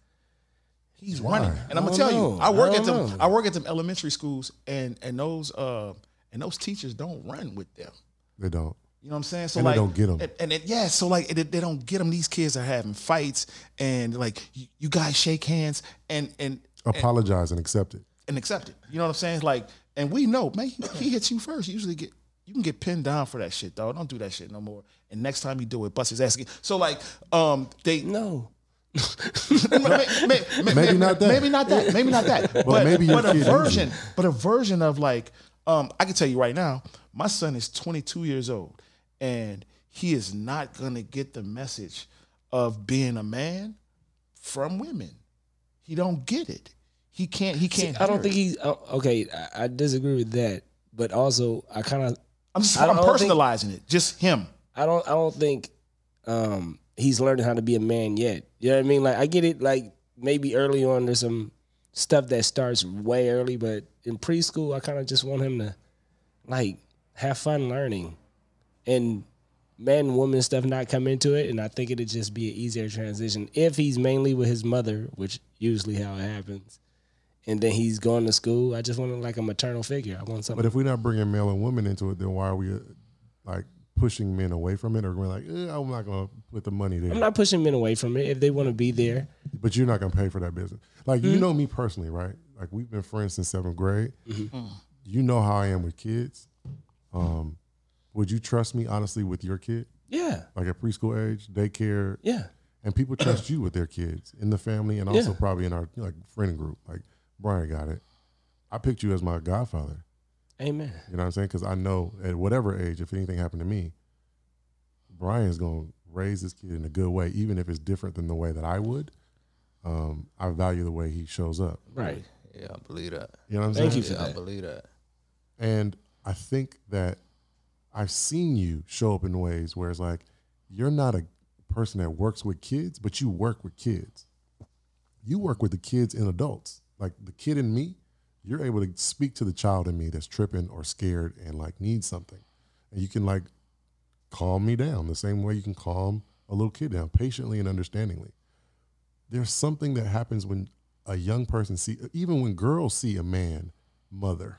He's Why? running, and I'm gonna don't tell you. I work I at them. know. I work at them elementary schools, and and those uh and those teachers don't run with them. They don't. You know what I'm saying? So And they like, don't get 'em. and, and it, yeah, so like it, they don't get them. These kids are having fights, and like you, you guys shake hands, and and Apologize and accept it. and accept it. You know what I'm saying? Like, and we know, man, he, he hits you first. You usually get you can get pinned down for that shit, dog. Don't do that shit no more. And next time you do it, bust his ass again. So like, um, they No. maybe, Maybe not that. Maybe not that. Maybe not that. but maybe but a version, but a version of like, um, I can tell you right now, my son is 22 years old, and he is not gonna get the message of being a man from women. He don't get it. He can't. He can't. I don't think he's uh, okay. I, I disagree with that, but also I kind of I'm just. I'm don't think- personalizing it. Just him. I don't I don't think um he's learning how to be a man yet. You know what I mean? Like I get it like maybe early on there's some stuff that starts way early, but in preschool I kind of just want him to like have fun learning and man woman stuff not come into it and I think it'd just be an easier transition if he's mainly with his mother, which usually how it happens. And then he's going to school. I just want to, like a maternal figure. I want something. But if we're not bringing male and women into it, then why are we uh, like pushing men away from it, or we're like, eh, I'm not going to put the money there? I'm not pushing men away from it if they want to be there. but you're not going to pay for that business. Like you know me personally, right? Like we've been friends since seventh grade. You know how I am with kids. Um, would you trust me honestly with your kid, Yeah. like at preschool age, daycare, Yeah. and people trust you with their kids in the family, and also Yeah. probably in our like friend group. Like Brian got it. I picked you as my godfather. Amen. You know what I'm saying? Because I know at whatever age, if anything happened to me, Brian's going to raise his kid in a good way, even if it's different than the way that I would. Um, I value the way he shows up. Right. Yeah, I believe that. You know what I'm Thank saying? you for Yeah, I believe that. And I think that I've seen you show up in ways where it's like you're not a person that works with kids, but you work with kids. You work with the kids and adults. Like the kid in me, you're able to speak to the child in me that's tripping or scared and like needs something. And you can like calm me down the same way you can calm a little kid down patiently and understandingly. There's something that happens when a young person see even when girls see a man mother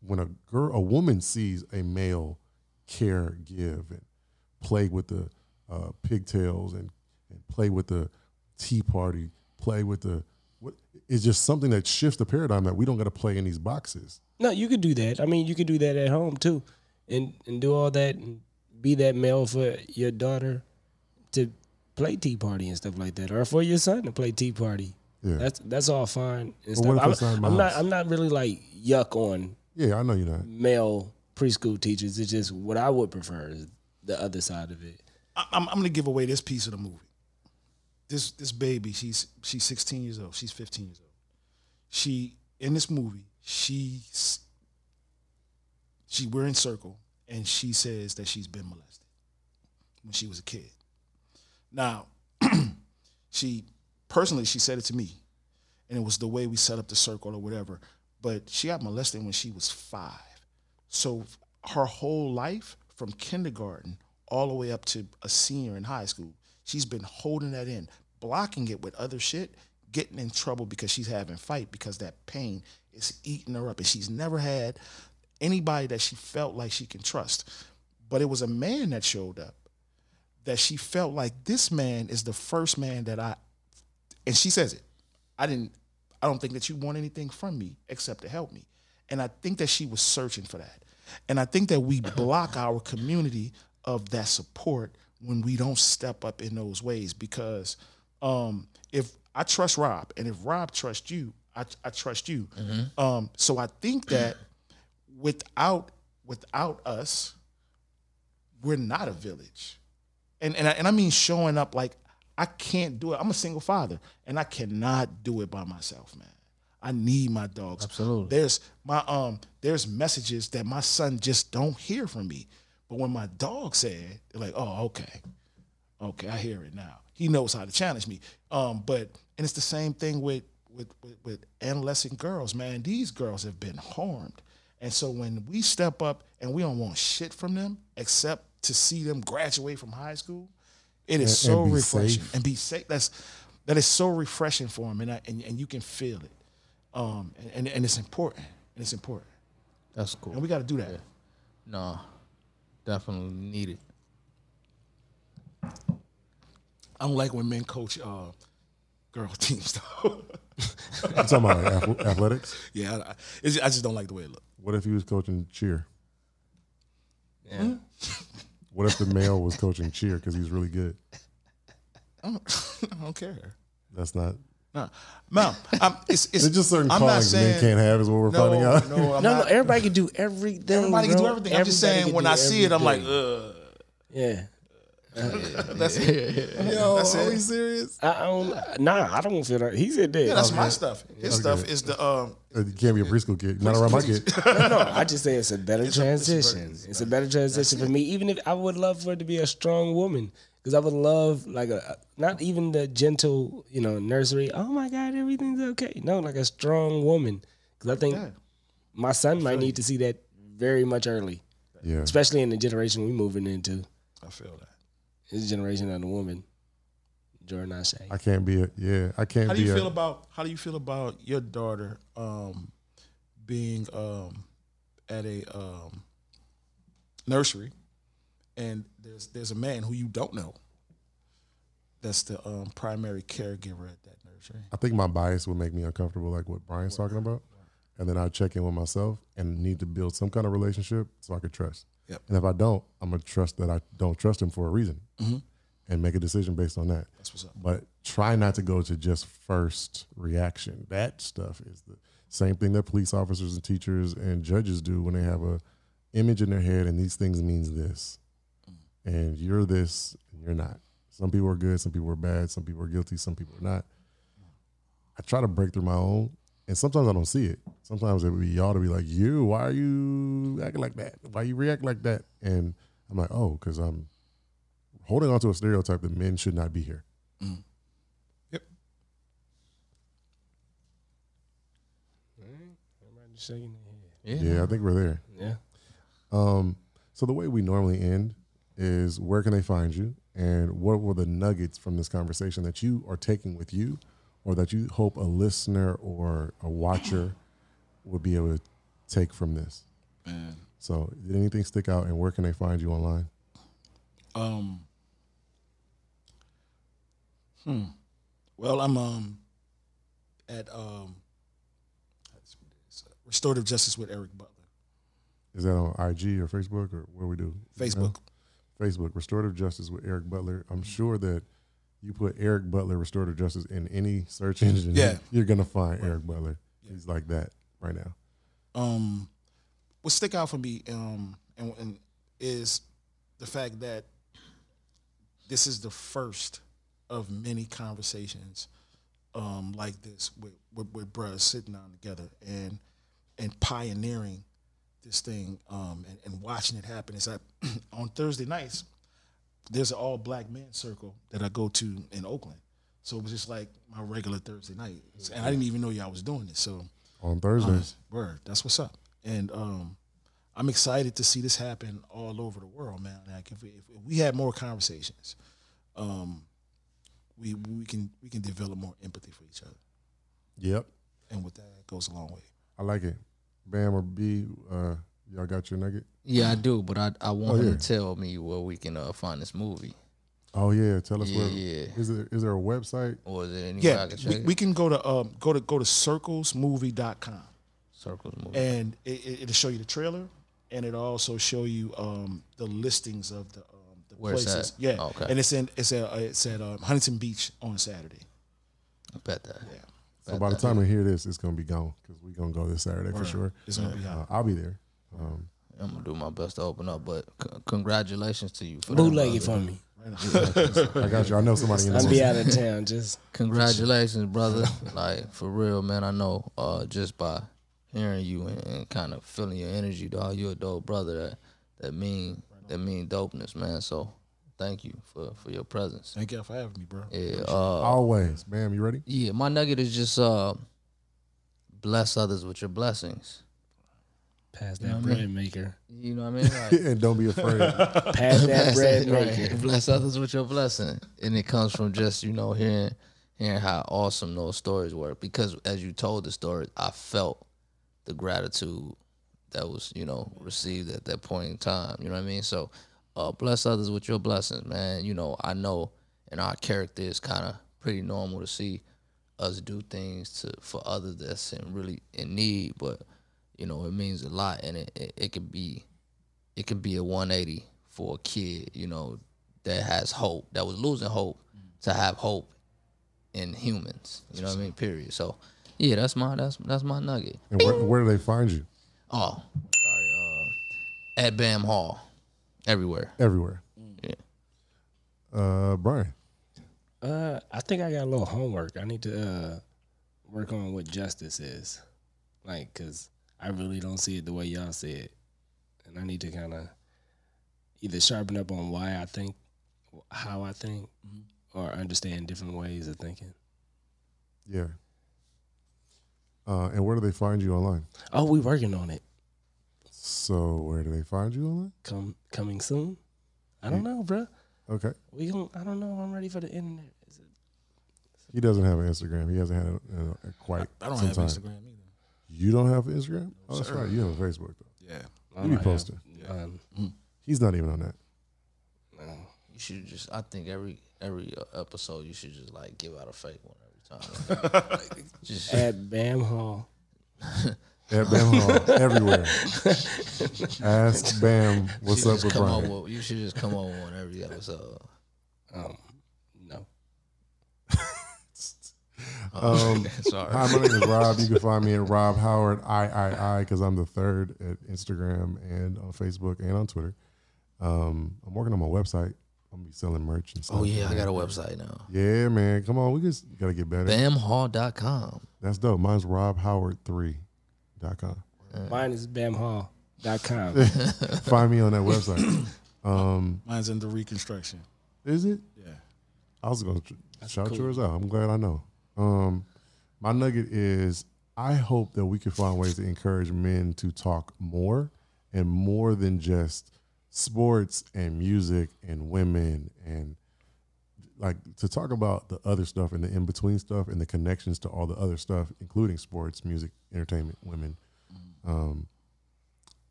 when a girl, a woman sees a male care, give, and play with the uh, pigtails and, and play with the tea party, play with the, what, it's just something that shifts the paradigm that we don't got to play in these boxes. No, you could do that. I mean, you could do that at home too, and and do all that and be that male for your daughter to play tea party and stuff like that, or for your son to play tea party. Yeah. That's that's all fine and stuff. I'm, I'm not? I'm not really like yuck on Yeah, I know you're not. male preschool teachers. It's just what I would prefer is the other side of it. I- I'm, I'm gonna give away this piece of the movie. This this baby, she's she's 16 years old. She's 15 years old. She in this movie, she's she we're in circle, and she says that she's been molested when she was a kid. Now, she personally she said it to me, and it was the way we set up the circle or whatever. But she got molested when she was five. So her whole life, from kindergarten all the way up to a senior in high school, she's been holding that in, blocking it with other shit, getting in trouble because she's having fight because that pain is eating her up, and she's never had anybody that she felt like she can trust. But it was a man that showed up that she felt like this man is the first man that I and she says it. I didn't I don't think that you want anything from me except to help me. And I think that she was searching for that. And I think that we block our community of that support when we don't step up in those ways because um if I trust Rob and if Rob trusts you, I, I trust you. Um so I think that without without us we're not a village and and I, and I mean showing up like I can't do it. I'm a single father, and I cannot do it by myself, man. I need my dogs. Absolutely. There's my um. There's messages that my son just don't hear from me, but when my dog said, they're like, "Oh, okay, okay, I hear it now." He knows how to challenge me. Um, but and it's the same thing with with with, with adolescent girls, man. These girls have been harmed, and so when we step up and we don't want shit from them except to see them graduate from high school, it is And- so and refreshing safe. and be safe. That's that is so refreshing for them, and I, and and you can feel it. Um, and, and and it's important, and it's important, That's cool. and we got to do that. No, definitely need it. I don't like when men coach uh, girl teams though. You talking about athletics? Yeah, I, I, I just don't like the way it looks. What if he was coaching cheer? Yeah. What if the male was coaching cheer because he's really good? I don't, I don't care. That's not. No, no, I'm, it's, it's There's just certain I'm not callings men can't have, is what we're no, finding out. No, I'm No, no, everybody can do everything. everybody can do bro. everything. I'm just saying when I see it, I'm like, ugh. yeah. That's it. Yo, That's are it. we serious? I, I don't. Nah, I don't feel that. He said that. Yeah, that's my stuff. His Okay. stuff is the um. Uh, You can't be a preschool kid. Not around my kid. no, no, I just say it's a better a- it's a transition. better- It's a better transition for me. Even if I would love for it to be a strong woman, because I would love like a not even the gentle, you know, nursery. Oh my God, everything's okay. No, like a strong woman, because I think Yeah. my son might need to see that very much early, Yeah. especially in the generation we're moving into. I feel that. This generation and the woman, Jordan I say. I can't be a yeah. I can't How do be you a, feel about how do you feel about your daughter um being um at a um nursery and there's there's a man who you don't know that's the um primary caregiver at that nursery. I think my bias would make me uncomfortable, like what Brian's talking about. And then I check in with myself and need to build some kind of relationship so I could trust. Yep. And if I don't, I'm gonna trust that I don't trust him for a reason, mm-hmm. and make a decision based on that. That's what's up. But try not to go to just first reaction. That stuff is the same thing that police officers and teachers and judges do when they have a image in their head and these things means this, mm. and you're this and you're not. Some people are good, some people are bad, some people are guilty, some people are not. I try to break through my own, and sometimes I don't see it. Sometimes it would be y'all to be like, "You, why are you acting like that? Why you react like that?" And I'm like, "Oh, because I'm holding on to a stereotype that men should not be here." Yep. Shaking their head. Yeah. Yeah, I think we're there. Yeah. Um, so the way we normally end is where can they find you, and what were the nuggets from this conversation that you are taking with you, or that you hope a listener or a watcher would be able to take from this. Man. So, did anything stick out, and where can they find you online? Um. Hmm. Well, I'm um at um restorative justice with Eric Butler. Is that on IG or Facebook or where we do? Facebook. Facebook, Restorative Justice with Eric Butler. I'm sure that you put Eric Butler Restorative Justice in any search engine, Yeah. you're gonna find Eric Butler. He's like that right now. um, what stick out for me um, and, and is the fact that this is the first of many conversations um, like this with, with, with brothers sitting down together and and pioneering this thing um, and, and watching it happen. It's like on Thursday nights, there's an all black men circle that I go to in Oakland. So it was just like my regular Thursday night. And I didn't even know y'all was doing this. So On Thursdays. Word, that's what's up. And um, I'm excited to see this happen all over the world, man. Like if we, if we had more conversations, um, we we can we can develop more empathy for each other, Yep. and with that, it goes a long way. I like it. Bam or B, uh, y'all got your nugget? Yeah, I do, but I I want Oh, him to tell me where we can uh, find this movie, Oh yeah, tell us Yeah, where yeah. is there is there a website? or is there any Yeah, I can check we, we can go to um, go to go to circlesmovie.com Circles movie. and it, it, it'll show you the trailer, and it'll also show you um, the listings of the um, the Where it's places. at? Yeah, Okay. and it's in it's at uh, it's at um, Huntington Beach on Saturday. I bet that. Yeah, So by the time we hear this, it's gonna be gone because we're gonna go this Saturday for sure. It's gonna be Uh. I'll be there. Um, I'm gonna do my best to open up, but c- congratulations to you for that, Bootleg it brother. for me. I got you. I know somebody in I'll be out of town. Just Congratulations, brother. like for real, man. I know uh, just by hearing you and, and kind of feeling your energy, dog. You're a dope brother. That that mean that mean dopeness, man. So thank you for for your presence. Thank you for having me, bro. Yeah. Uh, Always, Bam. You ready? yeah. My nugget is just uh, bless others with your blessings. Pass know that what I bread maker. You know what I mean? Like, and don't be afraid. Pass that bread maker. Right. Bless others with your blessing, and it comes from just you know hearing hearing how awesome those stories were. Because as you told the story, I felt the gratitude that was you know received at that point in time. You know what I mean? So, uh, bless others with your blessings, man. You know I know, and our character is kind of pretty normal to see us do things to for others that's in really in need, but you know it means a lot, and it it, it could be it could be a 180 for a kid, you know, that has hope, that was losing hope, to have hope in humans. You know what I mean? Period. So yeah, that's my that's that's my nugget. And where, where do they find you? Oh, sorry. Uh, at Bam Hall, everywhere. Everywhere. Yeah. Uh, Brian. Uh, I think I got a little homework. I need to uh, work on what justice is, like, cause I really don't see it the way y'all see it, and I need to kind of either sharpen up on why I think, how I think, or understand different ways of thinking. Yeah. Uh, and where do they find you online? Oh, we working on it. So where do they find you online? Come coming soon. I don't know, bruh. Okay. We gon' I don't know. I'm ready for the internet. Is it? He doesn't have an Instagram. He hasn't had it uh, quite. I don't some have time. Instagram either. You don't have Instagram? Oh, that's sir. right. You have a Facebook though. Yeah. You be posting. have none. He's not even on that. No. You should just. I think every every uh, episode you should just like give out a fake one every time. Like, just At Bam Hall. At Bam Hall, everywhere. Ask Bam what's up just with come Brian. on with, You should just come on one every episode. Um, no. Um, Sorry. Hi, my name is Rob. You can find me at Rob Howard I I I because I'm the third at Instagram and on Facebook and on Twitter. Um, I'm working on my website. I'm gonna be selling merch and stuff. oh yeah, I got a website now. Yeah, man. Come on, we just gotta get better. Bamhall.com. That's dope. Mine's robhoward3.com. Mine is bamhall.com. Find me on that website. Um, Mine's in the reconstruction. is it? Yeah. I was gonna tr- shout yours out. I'm glad I know. Um, my nugget is I hope that we can find ways to encourage men to talk more and more than just sports and music and women and like to talk about the other stuff and the in between stuff and the connections to all the other stuff, including sports, music, entertainment, women. Um,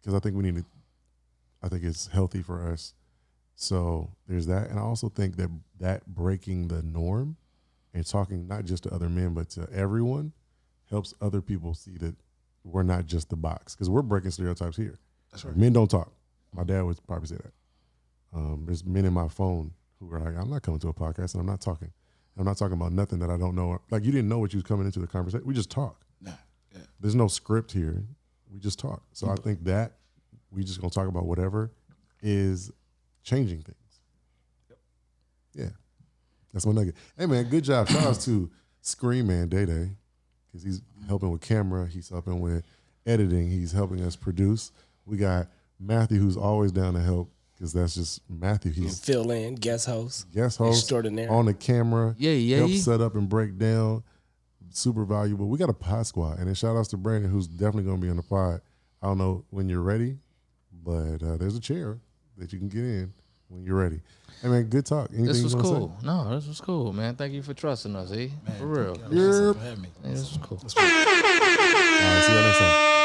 because I think we need to. I think it's healthy for us. So there's that, and I also think that that breaking the norm and talking not just to other men but to everyone helps other people see that we're not just the box because we're breaking stereotypes here. That's right. Men don't talk. My dad would probably say that. Um, there's men in my phone who are like, I'm not coming to a podcast and I'm not talking. I'm not talking about nothing that I don't know. Like you didn't know what you was coming into the conversation. We just talk. Nah. Yeah. There's no script here. We just talk. So I think that we just gonna talk about whatever is changing things. Yeah, that's my nugget. Hey man, good job. Shout out to Screen Man Day Day because he's helping with camera. He's helping with editing. He's helping us produce. We got Matthew who's always down to help because that's just Matthew. He's Fill in, guest host. guest host Extraordinaire. on the camera. Yeah, yeah, yeah. Help set up and break down. Super valuable. We got a pod squad, and then shout outs to Brandon, who's definitely going to be on the pod. I don't know when you're ready, but uh, there's a chair that you can get in when you're ready. Hey man, good talk. Anything This was wanna say? cool. No, this was cool, man. Thank you for trusting us, eh? For real. Y'all for having me. Yeah, this was cool. All right, see you next time.